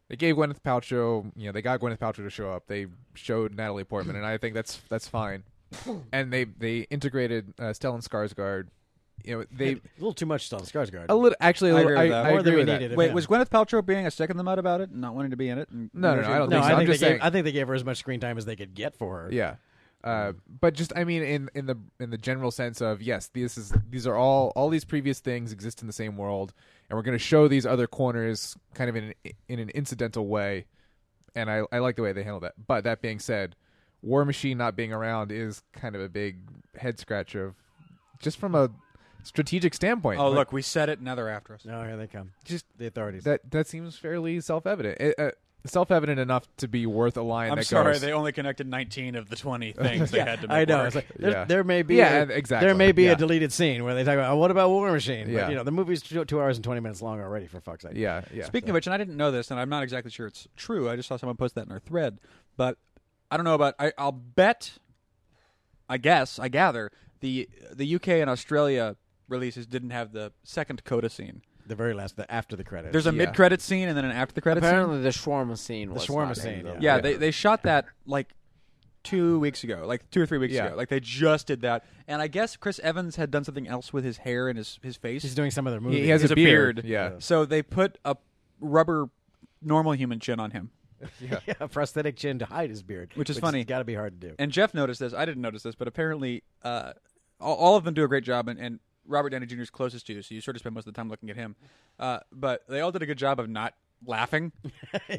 they gave Gwyneth Paltrow, you know, they got Gwyneth Paltrow to show up. They showed Natalie Portman, and I think that's that's fine. and they they integrated uh, Stellan Skarsgård you know they a little too much Stellan Skarsgård. a little actually a I little, agree I, with that. I More than agree we with that. needed. Wait, was Gwyneth Paltrow being a stick in the mud about it and not wanting to be in it? And No, no, no, I don't no, think so. I I'm think just they saying- gave, I think they gave her as much screen time as they could get for her. Yeah. Uh, but just I mean in in the in the general sense of yes this is these are all all these previous things exist in the same world and we're going to show these other corners kind of in an, in an incidental way and I I like the way they handle that but that being said War Machine not being around is kind of a big head scratcher of just from a strategic standpoint Oh, Like, look, we said it. Now they're after us. No, here they come. Just- the authorities. that that seems fairly self-evident it, uh, self-evident enough to be worth a line I'm that sorry, goes they only connected 19 of the 20 things they had to make I know. work. It's like, there, Yeah. there may be Yeah, a, exactly. there may be Yeah. a deleted scene where they talk about oh, what about War Machine? Yeah. But you know the movie's two, two hours and twenty minutes long already. For fuck's sake. yeah yeah Speaking of which, and I didn't know this, and I'm not exactly sure it's true. I just saw someone post that in our thread, but I don't know about. I, I'll bet. I guess I gather the the UK and Australia releases didn't have the second coda scene. The very last, the after the credits. There's a Yeah. mid credit scene and then an after the credit scene. Apparently, the shawarma scene The was shawarma not scene, yeah. Yeah, they they shot that like two weeks ago, like two or three weeks Yeah. ago. Like they just did that, and I guess Chris Evans had done something else with his hair and his his face. He's doing some other movie. he, he has He's a a beard. yeah so they put a rubber normal human chin on him. yeah yeah, a prosthetic chin to hide his beard, Which is funny. Got to be hard to do. And Jeff noticed this. I didn't notice this, but apparently, uh, all, all of them do a great job, and, and Robert Downey Jr. is closest to you, so you sort of spend most of the time looking at him. Uh, but they all did a good job of not laughing.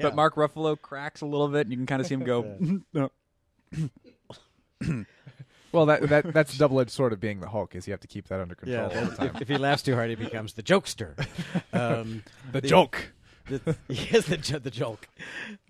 But Mark Ruffalo cracks a little bit, and you can kind of see him go. "No." Well, that that that's double edged sword of being the Hulk is you have to keep that under control yeah, all the time. if, if he laughs too hard, he becomes the jokester. Um, the joke. the, he is the jo- the joke.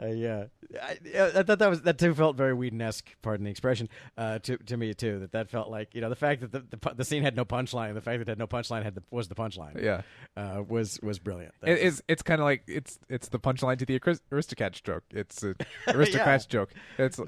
Uh, yeah, I, I thought that was that too felt very Whedon-esque. Pardon the expression. Uh, to to me too, that that felt like you know the fact that the the, the scene had no punchline, the fact that it had no punchline had the, was the punchline. Yeah, uh, was was brilliant. That it's it's kind of like it's it's the punchline to the Aris- Aristocats joke. It's a Aristocrats joke. It's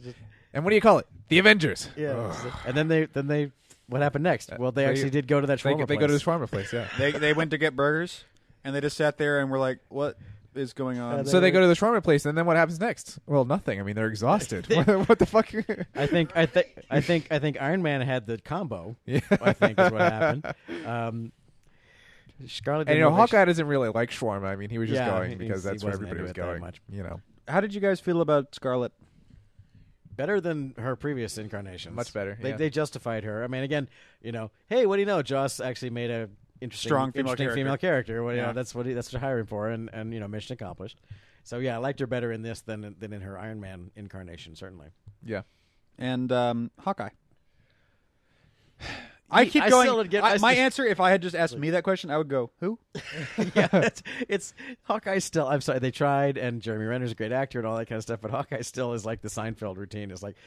and what do you call it? The Avengers. yeah, Ugh. and then they then they what happened next? Well, they they- actually did go to that They, shawarma they go to the place. shawarma place. Yeah. they they went to get burgers, and they just sat there and were like, "What is going on?" Uh, so they go to the shawarma place, and then what happens next? Well, nothing. I mean, they're exhausted. what, what the fuck? I think I think I think I think Iron Man had the combo. yeah. I think is what happened. Um, Scarlett, And you know, look like Hawkeye doesn't really like shawarma. I mean, he was just Yeah, going he- because he that's where wasn't everybody was it that going. much. You know, How did you guys feel about Scarlet? better than her previous incarnations. Much better, They, yeah. they justified her. I mean, again, you know, hey, what do you know? Joss actually made a interesting, Strong female interesting character. female character. Well, you know, that's what he, that's what you're hiring for, and and you know, mission accomplished. So yeah, I liked her better in this than than in her Iron Man incarnation. Certainly. yeah. and um, Hawkeye. I keep I going. get- I- I my answer, if I had just asked me that question, I would go, "Who?" yeah, it's, it's Hawkeye still. I'm sorry, they tried, and Jeremy Renner's a great actor and all that kind of stuff, but Hawkeye still is like the Seinfeld routine. Is like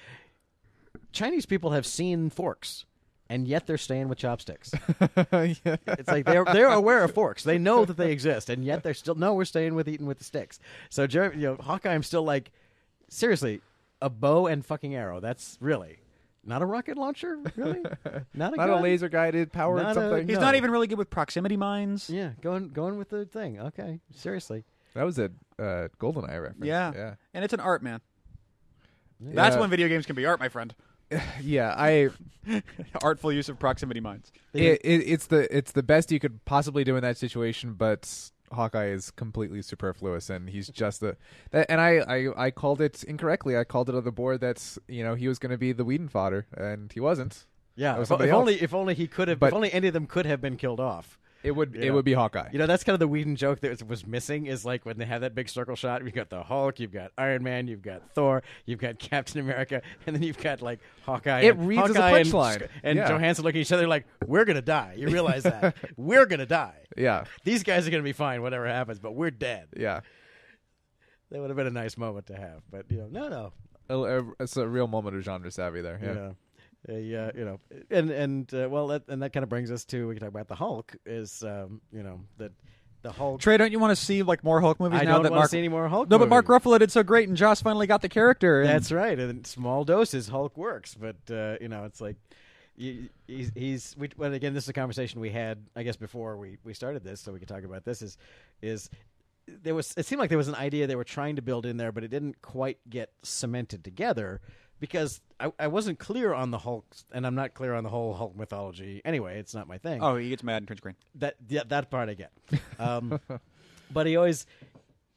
Chinese people have seen forks, and yet they're staying with chopsticks. yeah. It's like they're they're aware of forks. They know that they exist, and yet they're still no. We're staying with eating with the sticks. So Jeremy, you know, Hawkeye, I'm still like, seriously, a bow and fucking arrow. That's really not a rocket launcher. Really, not a Not a laser guided powered Not a- He's No. not even really good with proximity mines. Yeah, going going with the thing. Okay, seriously. That was a uh, GoldenEye reference. Yeah. yeah, and it's an art, man. That's when video games can be art, my friend. yeah. I Artful use of proximity mines. it, it, it's the it's the best you could possibly do in that situation, but Hawkeye is completely superfluous, and he's just the. That, and I, I I called it incorrectly. I called it on the board that you know he was going to be the Whedon fodder, and he wasn't. Yeah, was if, if only if only he could have. But- if only any of them could have been killed off. It would it would be Hawkeye. You know, that's kind of the Whedon joke that was- was missing. Is like when they have that big circle shot. You've got the Hulk, you've got Iron Man, you've got Thor, you've got Captain America, and then you've got like Hawkeye. It and, reads as a Hawkeye and- punchline. And, Yeah. Johansson looking at each other like, "We're gonna die." You realize that we're gonna die. yeah, These guys are gonna be fine, whatever happens, but we're dead. yeah. That would have been a nice moment to have, but you know, no, no. It's a real moment of genre savvy there. Yeah. you know, a, uh, you know, and and uh, well, that, and that kind of brings us to we can talk about the Hulk. Is um, you know that the Hulk. Trey, don't you want to see like more Hulk movies I now don't that want Mark? to see any more Hulk. no, but Mark. Ruffalo did so great, and Joss finally got the character. And That's right. And in small doses, Hulk works, but uh, you know, it's like. He's, he's we, well again. This is a conversation we had, I guess, before we, we started this, so we could talk about this. Is is there was it seemed like there was an idea they were trying to build in there, but it didn't quite get cemented together. Because I, I wasn't clear on the Hulk, and I'm not clear on the whole Hulk mythology. Anyway, it's not my thing. Oh, he gets mad and turns green. that yeah, that part I get. Um, but he always,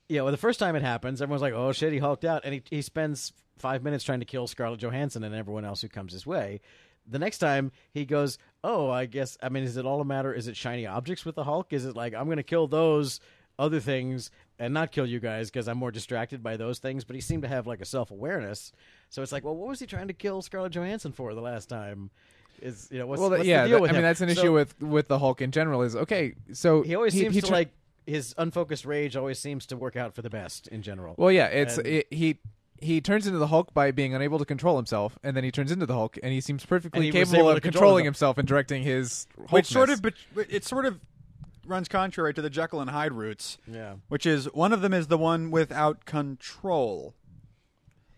you know, the first time it happens, everyone's like, "Oh shit, he hulked out," and he he spends five minutes trying to kill Scarlett Johansson and everyone else who comes his way. The next time he goes, "Oh, I guess I mean, is it all a matter? Is it shiny objects with the Hulk? Is it like I'm going to kill those other things and not kill you guys because I'm more distracted by those things?" But he seemed to have like a self awareness, so it's like, well, what was he trying to kill Scarlett Johansson for the last time? Is you know what's, well, what's yeah, the deal that- with I mean that's an So- issue with with the Hulk in general. Is okay. So he always seems to tur- like his unfocused rage always seems to work out for the best in general. Well, yeah, it's And- it, he he turns into the Hulk by being unable to control himself, and then he turns into the Hulk, and he seems perfectly he capable of control controlling himself. himself and directing his. Which sort of, but it sort of runs contrary to the Jekyll and Hyde roots, yeah. which is one of them is the one without control,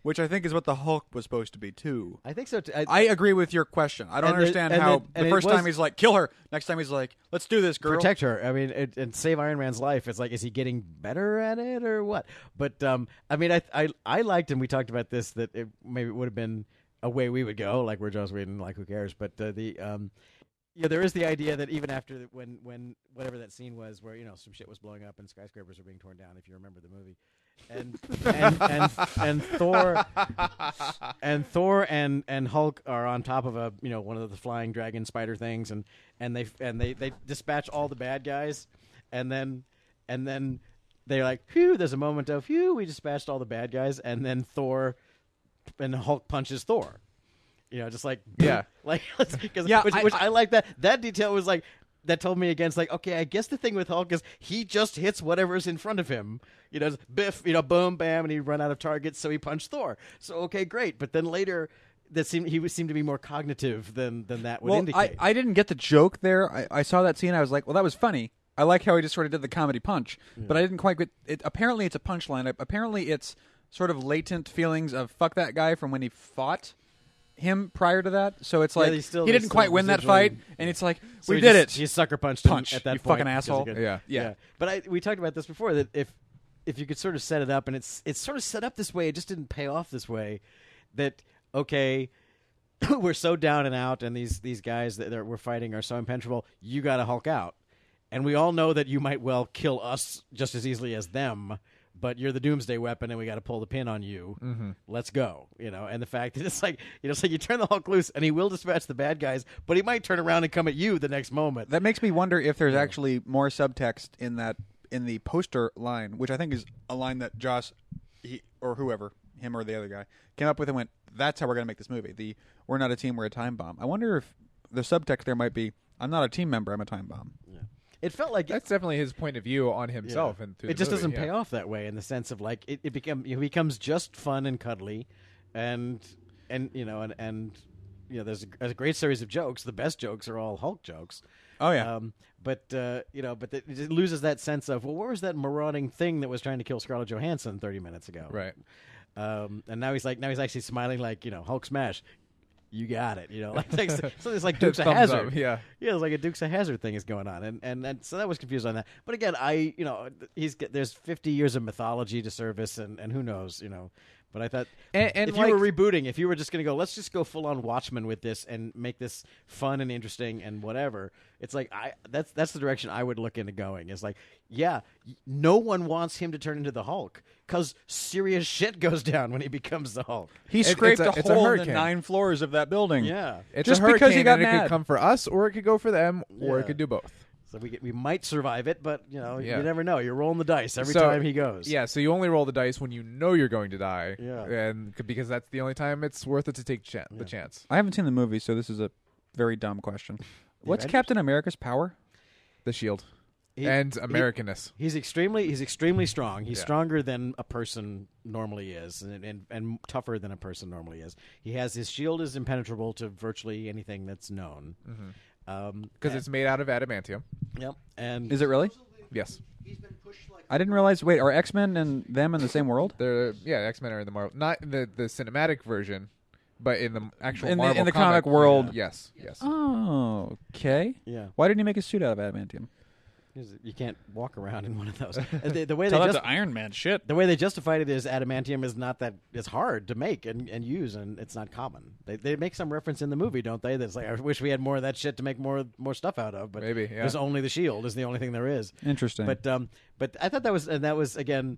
which I think is what the Hulk was supposed to be too. I think so. Too. I agree with your question. I don't And understand and how it- the first was- time he's like, "Kill her," next time he's like, "Let's do this, girl." protect her. I mean, it, and save Iron Man's life. It's like, is he getting better at it or what? But um, I mean, I I I liked, and we talked about this that it maybe would have been a way we would go, like we're Joss Whedon, like who cares? But uh, the um, yeah, there is the idea that even after the- when when whatever that scene was, where you know some shit was blowing up and skyscrapers were being torn down, if you remember the movie, and and and, and Thor and Thor and and Hulk are on top of a you know one of the flying dragon spider things, and and they and they they dispatch all the bad guys, and then and then they're like, phew, there's a moment of phew, we dispatched all the bad guys, and then Thor and Hulk punches Thor. You know, just like Yeah. like because Yeah, which, I- which I like that that detail was like that told me against like okay I guess the thing with Hulk is he just hits whatever's in front of him you know biff you know boom bam and he run out of targets so he punched Thor so okay great but then later that seemed he seemed to be more cognitive than than that would well, I, indicate I didn't get the joke there. I, I saw that scene. I was like, "Well, that was funny." I like how he just sort of did the comedy punch, but I didn't quite get it. Apparently, it's a punchline. Apparently, it's sort of latent feelings of "fuck that guy" from when he fought him prior to that. So it's like he's still- he didn't still quite win that residual- fight, and it's like So we he did just- it. he sucker punched Punch, him at that you point fucking he asshole. could- Yeah. Yeah. But I we talked about this before that if if you could sort of set it up and it's it's sort of set up this way, it just didn't pay off this way. That okay, we're so down and out, and these these guys that that we're fighting are so impenetrable. You got to Hulk out, and we all know that you might well kill us just as easily as them. But you're the doomsday weapon, and we got to pull the pin on you. Mm-hmm. Let's go, you know. And the fact that it's like you know, it's like you turn the Hulk loose, and he will dispatch the bad guys, but he might turn around and come at you the next moment. That makes me wonder if there's actually more subtext in that in the poster line, which I think is a line that Joss he, or whoever, him or the other guy, came up with and went, "That's how we're going to make this movie." The "We're not a team, we're a time bomb." I wonder if the subtext there might be, "I'm not a team member, I'm a time bomb." It felt like That's definitely his point of view on himself, and through it the just movie, doesn't yeah. pay off that way in the sense of like it, it become it becomes just fun and cuddly, and and you know and and you know there's a, there's a great series of jokes. The best jokes are all Hulk jokes. Oh yeah. Um, but uh, you know, but it it loses that sense of well, where was that marauding thing that was trying to kill Scarlett Johansson thirty minutes ago? Right. Um, and now he's like, now he's actually smiling, like you know, Hulk smash. You got it, you know, like like, so it's like Dukes of Hazzard. yeah. Yeah, it's like a Dukes of Hazzard thing is going on, and, and and so that was confused on that. But again, I you know he's there's 50 years of mythology to service, and, and who knows, you know. But I thought And- and if like- you were rebooting, if you were just going to go, let's just go full on Watchmen with this and make this fun and interesting and whatever. It's like I that's that's the direction I would look into going. Is like, yeah, no one wants him to turn into the Hulk because serious shit goes down when he becomes the Hulk. he it's scraped a- a, it's a hole in the nine floors of that building. Yeah. It's Just a hurricane, because he got and it could come for us, or it could go for them, or Yeah. it could do both. So we we might survive it, but you know Yeah. you never know. You're rolling the dice every So- time he goes. Yeah, so you only roll the dice when you know you're going to die. Yeah. and because that's the only time it's worth it to take chan the chance. I haven't seen the movie, so this is a very dumb question. What's Avengers? Captain America's power? The shield He- and he- Americanness. He's extremely he's extremely strong. He's Yeah. stronger than a person normally is, and, and and tougher than a person normally is. He has his shield is impenetrable to virtually anything that's known. Um, Um, because and- it's made out of adamantium. yep, and Is it really? Yes, I didn't realize. Wait, are X Men and them in the same world? they're yeah. X Men are in the Marvel, not in the the cinematic version, but in the actual In the- Marvel in the comic comic world. Yes, yes. Oh, okay. yeah. Why didn't he make his suit out of adamantium? You can't walk around in one of those. The, the way Tell they that just, to Iron Man. Shit. the way they justified it is adamantium is not that it's hard to make and, and use and it's not common. They they make some reference in the movie, don't they? That's like I wish we had more of that shit to make more more stuff out of. But Maybe, yeah. there's only the shield is the only thing there is. Interesting. But um, but I thought that was and that was again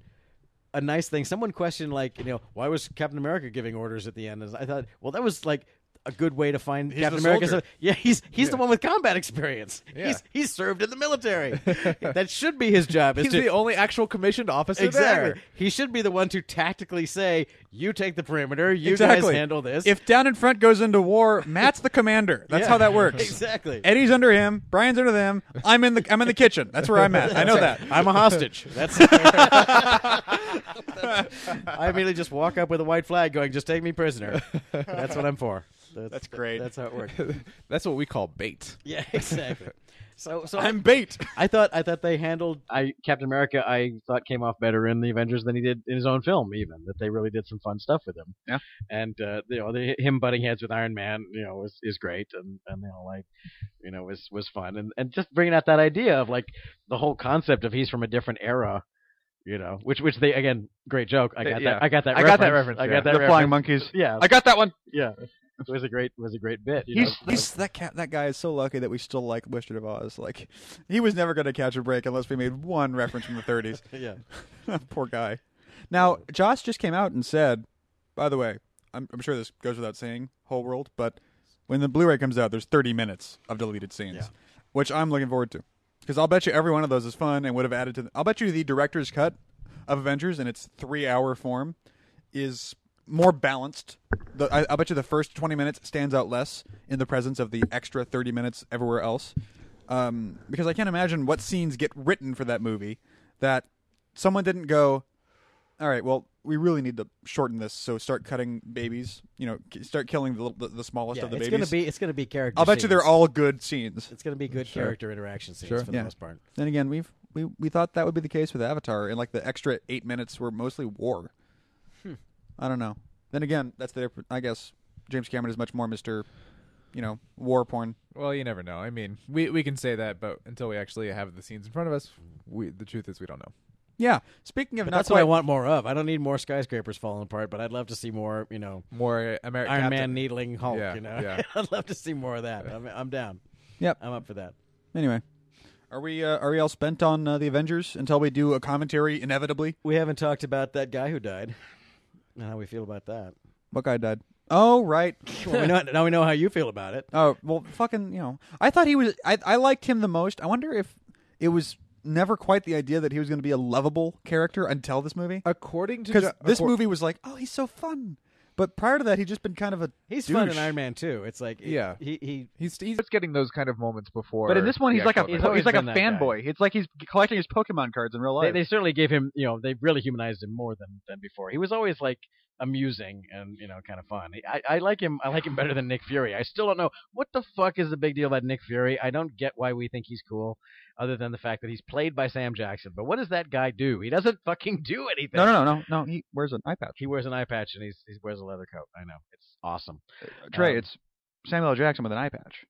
a nice thing. Someone questioned like you know why was Captain America giving orders at the end? And I thought well that was like a good way to find He's Captain America. So, yeah, he's he's the one with combat experience. Yeah. He's he's served in the military. that should be his job. He's to- the only actual commissioned officer exactly. there. He should be the one to tactically say, "You take the perimeter. You exactly. guys handle this." If down in front goes into war, Matt's the commander. That's Yeah. how that works. Exactly. Eddie's under him. Brian's under them. I'm in the I'm in the kitchen. That's where I'm at. I know that. I'm a hostage. That's. I immediately just walk up with a white flag, going, "Just take me prisoner." That's what I'm for. That's, That's great. That's how it works. That's what we call bait. Yeah, exactly. So, so I'm bait. I thought I thought they handled I Captain America. I thought came off better in the Avengers than he did in his own film. Even that they really did some fun stuff with him. Yeah. and uh, you know the, him butting heads with Iron Man, you know, was is great, and and you know like you know was was fun, and and just bringing out that idea of like the whole concept of he's from a different era. You know, which which they again, great joke. I got Yeah. that. I got that. I got that reference, I yeah. got that. The reference. flying monkeys. Yeah, I got that one. yeah. It was a great was a great bit. You He's know? he's that cat. That guy is so lucky that we still like Wizard of Oz. Like, he was never going to catch a break unless we made one reference from the 30s. yeah. Poor guy. Now, Joss just came out and said, by the way, I'm, I'm sure this goes without saying, whole world, but when the Blu-ray comes out, there's 30 minutes of deleted scenes, Yeah. which I'm looking forward to, because I'll bet you every one of those is fun and would have added to. The, I'll bet you the director's cut of Avengers in its three-hour form is more balanced. The, I, I bet you the first 20 minutes stands out less in the presence of the extra 30 minutes everywhere else. Um, because I can't imagine what scenes get written for that movie that someone didn't go, all right, well, we really need to shorten this, so start cutting babies. You know, start killing the the, the smallest Yeah, of the it's babies. gonna be it's gonna be character. I'll bet you they're all good scenes. It's gonna be good Sure. character interaction scenes Sure. for the most part. Then again, we've we we thought that would be the case with Avatar, and like the extra eight minutes were mostly war. I don't know. Then again, that's their. I guess James Cameron is much more Mister, you know, war porn. Well, you never know. I mean, we we can say that, but until we actually have the scenes in front of us, we the truth is we don't know. Yeah. Speaking of But not that's what I quite- want more of. I don't need more skyscrapers falling apart, but I'd love to see more. You know, More American Iron Man needling Hulk. Yeah, you know, yeah. I'd love to see more of that. I'm, I'm down. Yep. I'm up for that. Anyway, are we uh, are we all spent on uh, the Avengers until we do a commentary? Inevitably, We haven't talked about that guy who died. And How we feel about that? what guy died? Oh, right. Well, we know, now we know how you feel about it. Oh well, fucking. You know, I thought he was. I I liked him the most. I wonder if it was never quite the idea that he was going to be a lovable character until this movie. According to Because Jo- this accor- movie was like, oh, he's so fun. But prior to that, he'd just been kind of a. He's douche. fun in Iron Man too. It's like Yeah. he he he's he's getting those kind of moments before. But in this one, he's like a he's, he's like a been that guy. fanboy. It's like he's collecting his Pokemon cards in real they, life. they certainly gave him you know they really humanized him more than than before. He was always like amusing and you know kind of fun. I I like him. I like him better than Nick Fury. I still don't know what the fuck is the big deal about Nick Fury. I don't get why we think he's cool, other than the fact that he's played by Sam Jackson. But what does that guy do? He doesn't fucking do anything. no, no, no, no, no. He wears an eye patch. He wears an eye patch and he's he wears a leather coat. I know it's awesome. Trey, Um, it's Samuel L. Jackson with an eye patch.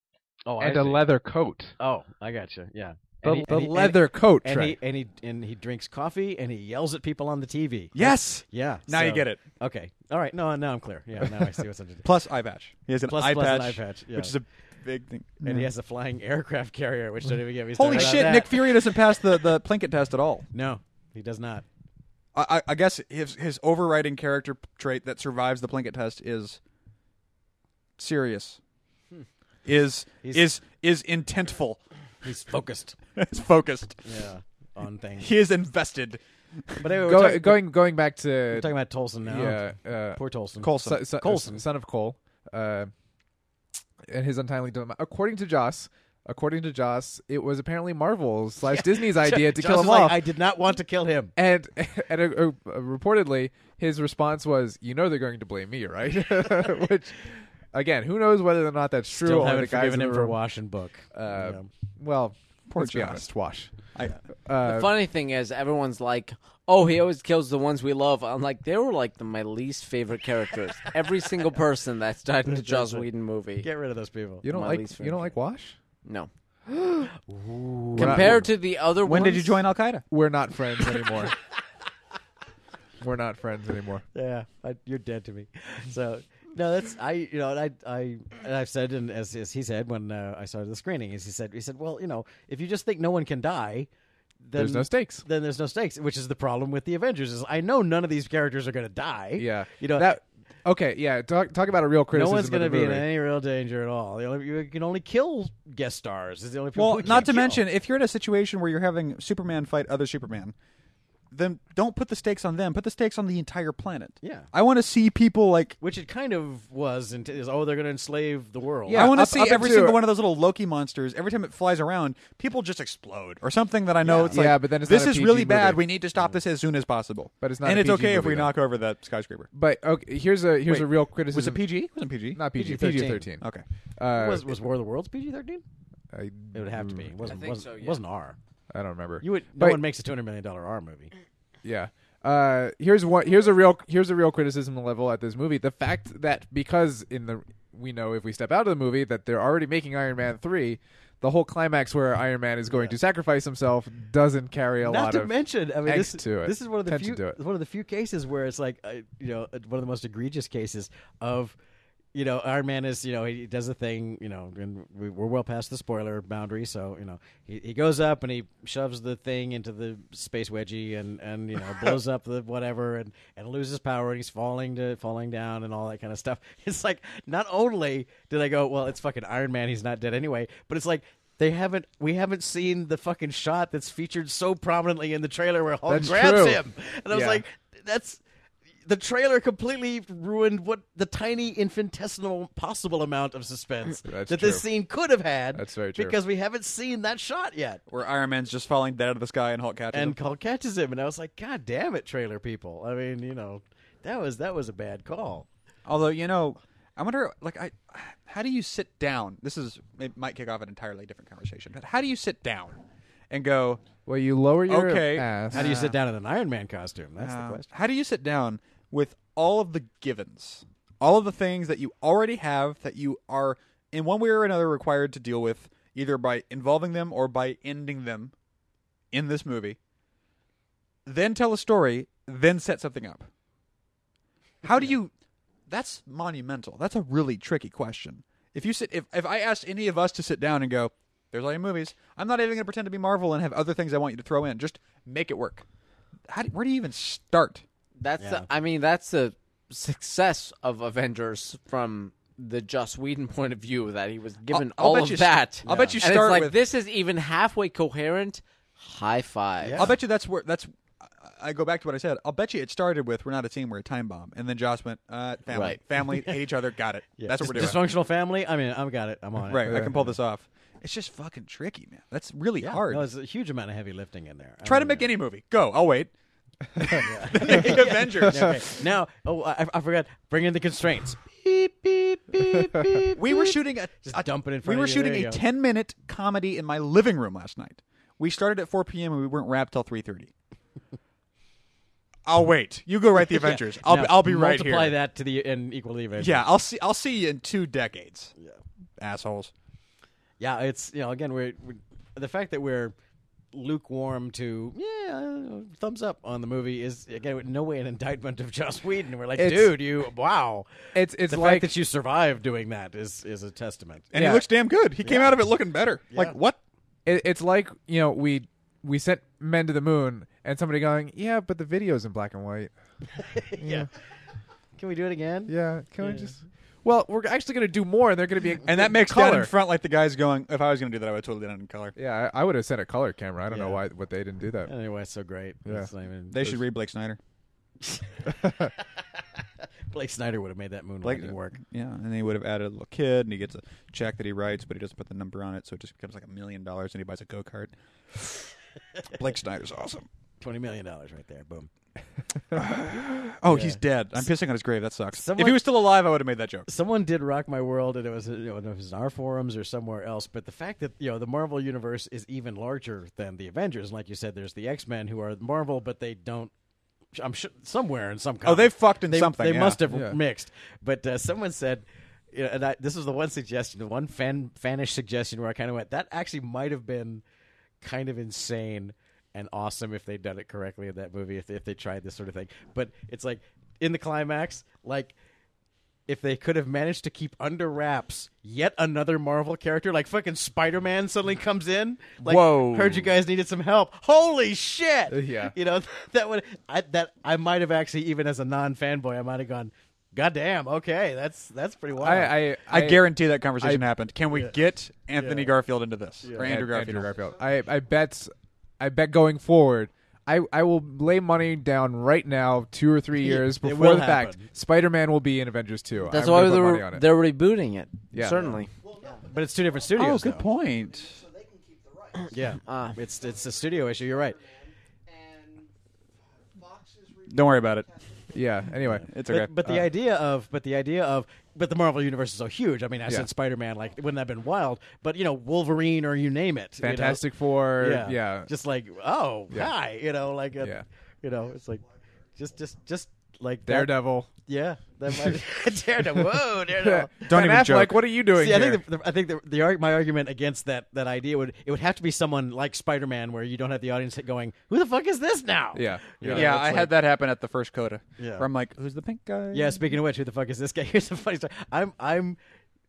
Oh, and I a see. leather coat. Oh, I gotcha. Yeah. The, And he- the and he- and- leather coat. and Trey. he and he and he drinks coffee and he yells at people on the TV. Yes. Yeah. Now you get it. Okay. All right. No, now I'm clear. Yeah. Now I see what's under. Plus eye patch. He has an Plus- eye plus an eye patch, yeah. which is a big thing. And he has a flying aircraft carrier, which don't even get me Holy started on shit! that. Nick Fury doesn't pass the the Plinkett test at all. No, he does not. I, I, I guess his his overriding character trait that survives the Plinkett test is serious. Hmm. Is He's- is is intentful. He's focused. He's focused. Yeah. On things. He is invested. But anyway, we're, Go, talking, going going back we're to talking about Tolson now. yeah, uh, Poor Tolson. Coulson. son, son, Coulson. son of Cole, uh, and his untimely dilemma. According to Joss, according to Joss, it was apparently Marvel's slash Disney's idea to Joss kill is him like, off. I did not want to kill him. and and uh, uh, reportedly, his response was, "You know they're going to blame me, right?" Which, again, who knows whether or not that's true Still or haven't the guys forgiven in him the for room- Wash and Book. Uh, Yeah. Well, Poor let's be Joss. honest, Wash. I, Uh, the funny thing is, everyone's like, "Oh, he always kills the ones we love." I'm like, they were like the, my least favorite characters. Every single person that's died in the Joss Whedon movie. Get rid of those people. you don't my like least you don't favorite. like Wash? No, not- Compared to the other When did you join Al Qaeda? We're not friends anymore. We're not friends anymore. Yeah, I, you're dead to me. So no, that's I. You know, and I I and I've said, and as, as he said when uh, I started the screening, is he said he said, well, you know, if you just think no one can die, then There's no stakes. Then there's no stakes, which is the problem with the Avengers. Is I know none of these characters are going to die. Yeah, you know that. Okay, yeah. Talk talk about a real criticism. No one's going to be in any real danger at all. The only, you can only kill guest stars. Is the only people Well, we can't not to kill. mention, if you're in a situation where you're having Superman fight other Superman, then don't put the stakes on them. Put the stakes on the entire planet. Yeah. I want to see people like. which it kind of was. and is oh, they're going to enslave the world. Yeah, I want to up- see up every into- single one of those little Loki monsters. Every time it flies around, people just explode or something that I know Yeah. it's like. Yeah, but then it's this not a is PG really bad. movie. We need to stop this as soon as possible. But it's not and a it's PG okay if movie, we though. knock over that skyscraper. But okay, here's a here's Wait, a real criticism. Was it PG? It wasn't PG. Not PG. PG-13. PG thirteen. Okay. Uh, was was War of the Worlds PG thirteen? I, It would have to be. It wasn't. think wasn't, so, yeah. wasn't R. I don't remember. You would. No But- one makes a two hundred million dollar R movie. Yeah. Uh, here's what here's a real here's a real criticism level at this movie. The fact that because in the we know if we step out of the movie that they're already making Iron Man three, the whole climax where Iron Man is going to sacrifice himself doesn't carry a Not lot to of mention, I mean, this, this is one of the few one of the few cases where it's like, uh, you know, uh, one of the most egregious cases of, you know, Iron Man is, you know, he does a thing, you know, and we, we're well past the spoiler boundary, so you know, he, he goes up and he shoves the thing into the space wedgie and and you know blows up the whatever and and loses power and he's falling to falling down and all that kind of stuff. It's like not only did I go, well, it's fucking Iron Man, he's not dead anyway, but it's like. They haven't. We haven't seen the fucking shot that's featured so prominently in the trailer where Hulk That's grabs true. him, and I was like, "That's the trailer completely ruined what the tiny infinitesimal possible amount of suspense That's that this scene could have had." That's very true. because we haven't seen that shot yet. Where Iron Man's just falling dead out of the sky and Hulk catches him. And Hulk catches him, and I was like, "God damn it, trailer people!" I mean, you know, that was that was a bad call. Although you know, I wonder, like, I, how do you sit down? This is it might kick off an entirely different conversation, but how do you sit down and go? well, you lower your Okay. ass. How do you sit down in an Iron Man costume? That's uh, the question. How do you sit down with all of the givens, all of the things that you already have that you are in one way or another required to deal with, either by involving them or by ending them in this movie? Then tell a story, then set something up. How do you? That's monumental. That's a really tricky question. If you sit, if if I asked any of us to sit down and go, "There's all your movies," I'm not even going to pretend to be Marvel and have other things I want you to throw in. Just make it work. How do, where do you even start? That's Yeah. the, I mean, that's the success of Avengers from the Joss Whedon point of view that he was given I'll all bet of you- that. I'll bet you and it's like with- this is even halfway coherent. High five. Yeah. I'll bet you that's where that's. I go back to what I said. I'll bet you it started with "We're not a team, we're a time bomb," and then Joss went, uh, "Family, Right. family, hate each other, got it. That's what we're doing." Dysfunctional family. I mean, I've got it. I'm on it. Right, I can pull this off. It's just fucking tricky, man. That's really Yeah. hard. No, there's a huge amount of heavy lifting in there. I Try to make any movie. Go. I'll wait. the Avengers. Okay. Now, oh, I, I forgot. Bring in the constraints. Beep beep beep beep. We were shooting a, Just a- dump it in front. We front were of you. shooting There you a go. ten minute comedy in my living room last night. We started at four p.m. and we weren't wrapped till three thirty. I'll wait. You go write the Avengers. I'll Now, be, I'll be right here. multiply that to the and equal the Avengers. Yeah, I'll see. I'll see you in two decades. Yeah, assholes. yeah. It's you know again we're, we're the fact that we're lukewarm to yeah uh, thumbs up on the movie is again no way an indictment of Joss Whedon. We're like, It's- dude, you wow. It's it's the like fact that you survived doing that is is a testament. And Yeah. he looks damn good. He came out of it looking better. Like what? it, it's like you know we we sent men to the moon and somebody going yeah but the video's in black and white yeah. Can we do it again? yeah can we just well we're actually going to do more and they're going to be a, And that makes color down in front like the guy's going. If I was going to do that, I would totally done it in color. yeah I, I would have sent a color camera I don't know Yeah. why what they didn't do that Anyway, it's so great. Yeah. It's not even- They should read Blake Snyder. Blake Snyder would have made that moonlighting Blake work. Yeah, and he would have added a little kid, and he gets a check that he writes, but he doesn't put the number on it, so it just becomes like a million dollars, and he buys a go kart. Blake Snyder's awesome. Twenty million dollars right there. Boom. Oh, he's dead. I'm pissing on his grave. That sucks. if he was still alive, I would have made that joke. Someone did rock my world, and it was you know, I don't know if it was in our forums or somewhere else. But the fact that you know the Marvel universe is even larger than the Avengers, and like you said, there's the X Men who are Marvel, but they don't. I'm sure somewhere in some. Kind Oh, comic, they fucked in they, something. They yeah. must have Yeah. mixed. But uh, someone said you know, and I, this was the one suggestion, the one fan fanish suggestion where I kind of went, that actually might have been kind of insane and awesome if they'd done it correctly in that movie, if they, if they tried this sort of thing. But it's like in the climax, like if they could have managed to keep under wraps yet another Marvel character, like fucking Spider Man suddenly comes in, like Whoa. heard you guys needed some help. Holy shit! Uh, yeah. you know that would I, that I might have actually even as a non fanboy, I might have gone, God damn, okay, that's that's pretty wild. I, I, I, guarantee that conversation I- happened. Can we get Anthony Yeah. Garfield into this or Andrew Garfield? Andrew Garfield. I, I bet I bet going forward, I, I will lay money down right now, two or three years It before will the fact, happen. Spider Man will be in Avengers 2. That's I'm why gonna put money they're on it. they're rebooting it. Yeah. Certainly. but it's two different studios. Oh, good though. point. Yeah, Ah. it's it's a studio issue. You're right. Don't worry about it. Yeah. Anyway, It's okay. But, but the Uh, idea of, but the idea of, but the Marvel universe is so huge. I mean, I Yeah. said Spider Man, like, wouldn't that have been wild? But you know, Wolverine or you name it, you know? Fantastic Four. yeah, Yeah. just like, oh, Yeah. hi, you know, like, a, Yeah. you know, it's like, just, just, just like Daredevil. Yeah, that might, Daredevil. Whoa, Daredevil. Don't Ben even Affleck, joke. what are you doing See, I think the, the, I think the, the arg- my argument against that that idea would it would have to be someone like Spider Man, where you don't have the audience going, "Who the fuck is this now?" yeah. You Yeah. know, yeah, it's I like- had that happen at the first coda. Yeah. Where I'm like, who's the pink guy? Yeah. Speaking of which, who the fuck is this guy? Here's a funny story. I'm I'm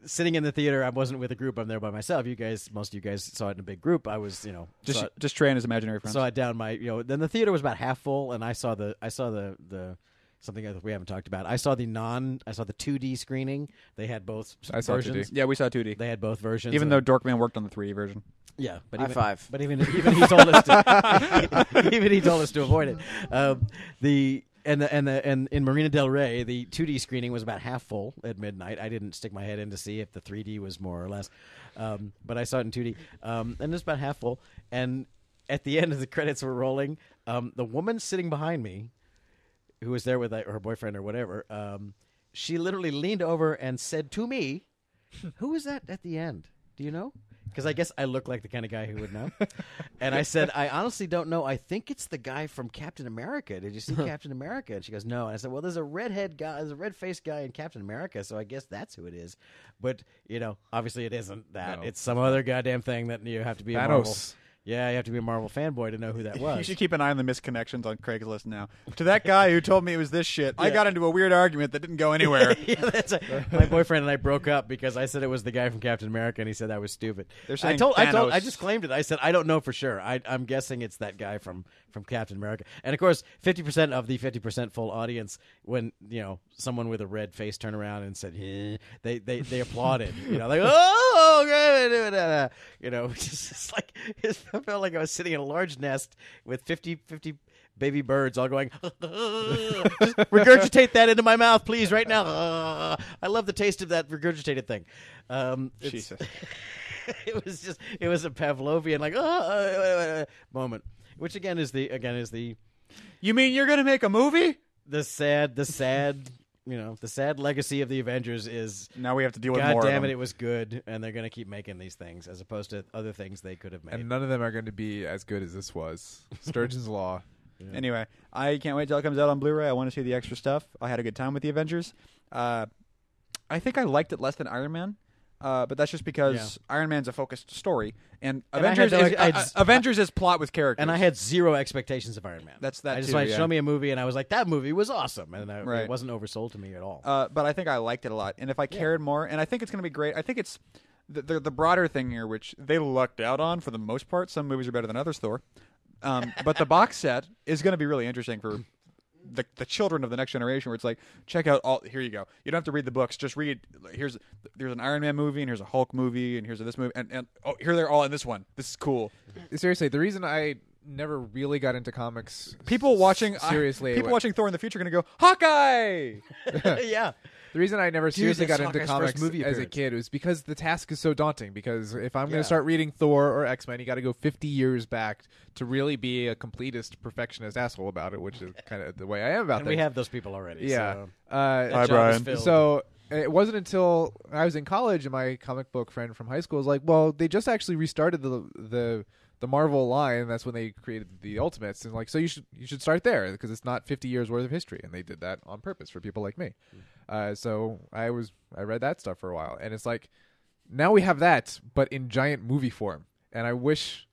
sitting in the theater. I wasn't with a group. I'm there by myself. You guys, most of you guys saw it in a big group. I was, you know, Just saw it, just Trey and his imaginary friends. saw it down my, you know. Then the theater was about half full, and I saw the I saw the the something that we haven't talked about. I saw the non. I saw the 2D screening. They had both I saw versions. 2D. yeah, we saw 2D. They had both versions. Even though Dorkman worked on the 3D version. Yeah, but High even, five. But even even he told us to, even he told us to avoid it. Um, the and the and the and in Marina Del Rey, the 2D screening was about half full at midnight. I didn't stick my head in to see if the 3D was more or less, um, but I saw it in 2D, um, and it was about half full. And at the end, as the credits were rolling, um, the woman sitting behind me, who was there with like, her boyfriend or whatever, um, she literally leaned over and said to me, "Who is that at the end? Do you know?" Because I guess I look like the kind of guy who would know. and I said, "I honestly don't know. I think it's the guy from Captain America. Did you see Captain America?" And she goes, "No." And I said, "Well, there's a redhead guy, there's a red faced guy in Captain America, so I guess that's who it is." But you know, obviously, it isn't that. No. It's some other goddamn thing that you have to be. Thanos. Yeah, you have to be a Marvel fanboy to know who that was. You should keep an eye on the misconnections on Craigslist now. To that guy who told me it was this shit, I Yeah. got into a weird argument that didn't go anywhere. yeah, that's a, my boyfriend and I broke up because I said it was the guy from Captain America, and he said that was stupid. They're I saying told, I told, I Thanos. just claimed it. I said I don't know for sure. I, I'm guessing it's that guy from from Captain America. And of course, fifty percent of the fifty percent full audience, when you know someone with a red face turned around and said, eh, they they they applauded. You know, like oh, okay, you know, it's just like it felt like I was sitting in a large nest with 50, 50 baby birds all going regurgitate that into my mouth please right now i love the taste of that regurgitated thing um Jesus. it was just it was a pavlovian like "Ah, moment which again is the again is the You mean you're gonna make a movie? the sad the sad you know the sad legacy of the avengers is Now we have to deal with god more. damn of it them. it was good and they're gonna keep making these things as opposed to other things they could have made And none of them are going to be as good as this was. Sturgeon's Law. Anyway, I can't wait till it comes out on Blu-ray. I want to see the extra stuff. I had a good time with the Avengers. Uh, I think I liked it less than Iron Man, uh, but that's just because Iron Man's a focused story, and And I Avengers had- is, I had- uh, uh, Avengers is plot with characters. and I had zero expectations of Iron Man. That's that I just too, like yeah. show me a movie, and I was like, that movie was awesome, and I, Right. it wasn't oversold to me at all. Uh, but I think I liked it a lot. And if I cared more, and I think it's going to be great. I think it's the, the the broader thing here, which they lucked out on for the most part. Some movies are better than others, Thor. Um, but the box set is going to be really interesting for the the children of the next generation. Where it's like, check out all. Here you go. You don't have to read the books. Just read. Here's there's an Iron Man movie, and here's a Hulk movie, and here's a this movie, and and oh, here they're all in this one. This is cool. Seriously, the reason I never really got into comics People watching seriously people wa- watching Thor in the future are going to go Hawkeye. yeah, The reason I never seriously that's got into Hawkeye's comics first movie as a appearance. kid was because the task is so daunting. Because if I'm going Yeah. to start reading Thor or X Men, you got to go 50 years back to really be a completist, perfectionist asshole about it, which is kind of the way I am about and things. we have those people already. yeah. so Uh, Hi, job is Brian. filled. so it wasn't until I was in college and my comic book friend from high school was like, "Well, they just actually restarted the the the Marvel line. That's when they created the Ultimates, and like so you should you should start there because it's not 50 years worth of history, and they did that on purpose for people like me. Uh, so I was I read that stuff for a while, and it's like now we have that, but in giant movie form, and I wish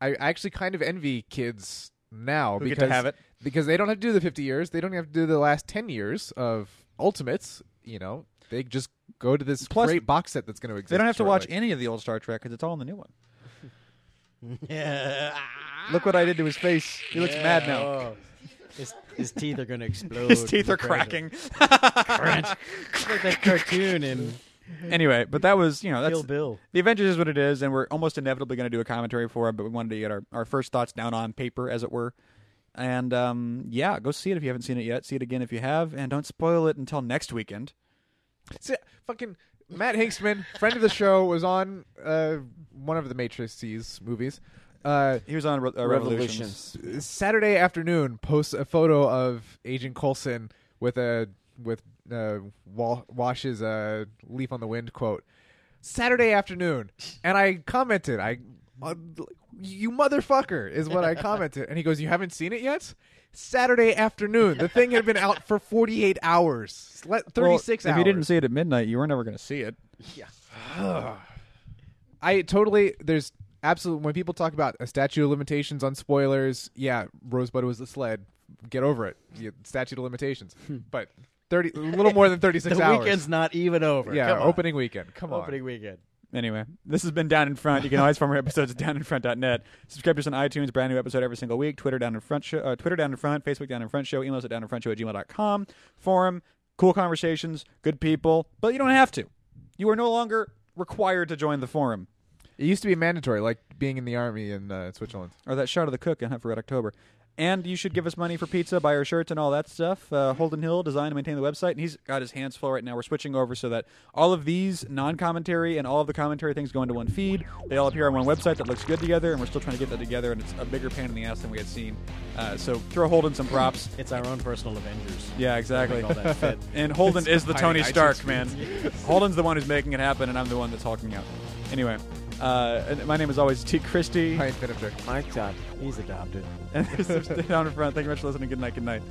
I actually kind of envy kids now Who because have it. because they don't have to do the 50 years. They don't have to do the last 10 years of Ultimates. You know, they just go to this Plus, great box set that's going to exist. They don't have to watch any of the old Star Trek because it's all in the new one. Yeah. Look what I did to his face. He looks mad now. Oh. His, his teeth are going to explode. His teeth are cracking. Crunch. It's like that cartoon in anyway, but that was you know that's Kill Bill. the Avengers is what it is, and we're almost inevitably going to do a commentary for it. But we wanted to get our, our first thoughts down on paper, as it were. And um, yeah, go see it if you haven't seen it yet. See it again if you have, and don't spoil it until next weekend. See, fucking Matt Hinksman, friend of the show, was on uh, one of the Matrices movies. Uh, He was on Re- uh, Revolutions. Revolutions. Saturday afternoon, posts a photo of Agent Coulson with a with uh, Wa- Wash's uh, "Leaf on the Wind" quote. Saturday afternoon, and I commented, "I, uh, you motherfucker," is what I commented, and he goes, "You haven't seen it yet." Saturday afternoon, the thing had been out for forty eight hours, Le- thirty six Well, hours. If you didn't see it at midnight, you were never going to see it. Yeah. I totally there's absolutely when people talk about a statute of limitations on spoilers, yeah, Rosebud was the sled. Get over it. You- statute of limitations. Hmm. but thirty, a little more than thirty six the hours. The weekend's not even over. yeah, Come on. opening weekend. Come on. Opening weekend. Anyway, this has been Down in Front. You can always find more episodes at downinfront.net. Subscribe to us on iTunes. Brand new episode every single week. Twitter Down in Front show, uh, Twitter Down in Front, Facebook Down in Front show, emails at downinfrontshow at gmail.com. Forum, cool conversations, good people, but you don't have to. You are no longer required to join the forum. It used to be mandatory, like being in the army in uh, Switzerland. or that shot of the cook in Hunt for Red October. And you should give us money for pizza, buy our shirts, and all that stuff. Uh, Holden Hill, design and maintain the website, and he's got his hands full right now. We're switching over so that all of these non-commentary and all of the commentary things go into one feed. They all appear on one website that looks good together, and we're still trying to get that together, and it's a bigger pain in the ass than we had seen. Uh, so throw Holden some props. It's our own personal Avengers. Yeah, exactly. Make all that fit. And Holden is the Tony Stark, iTunes man. Holden's the one who's making it happen, and I'm the one that's hulking out. Anyway, uh, and my name is always T. Christie. Hi, Infinity. My God. He's adopted. And this is Down in Front. Thank you very much for listening. Good night. Good night.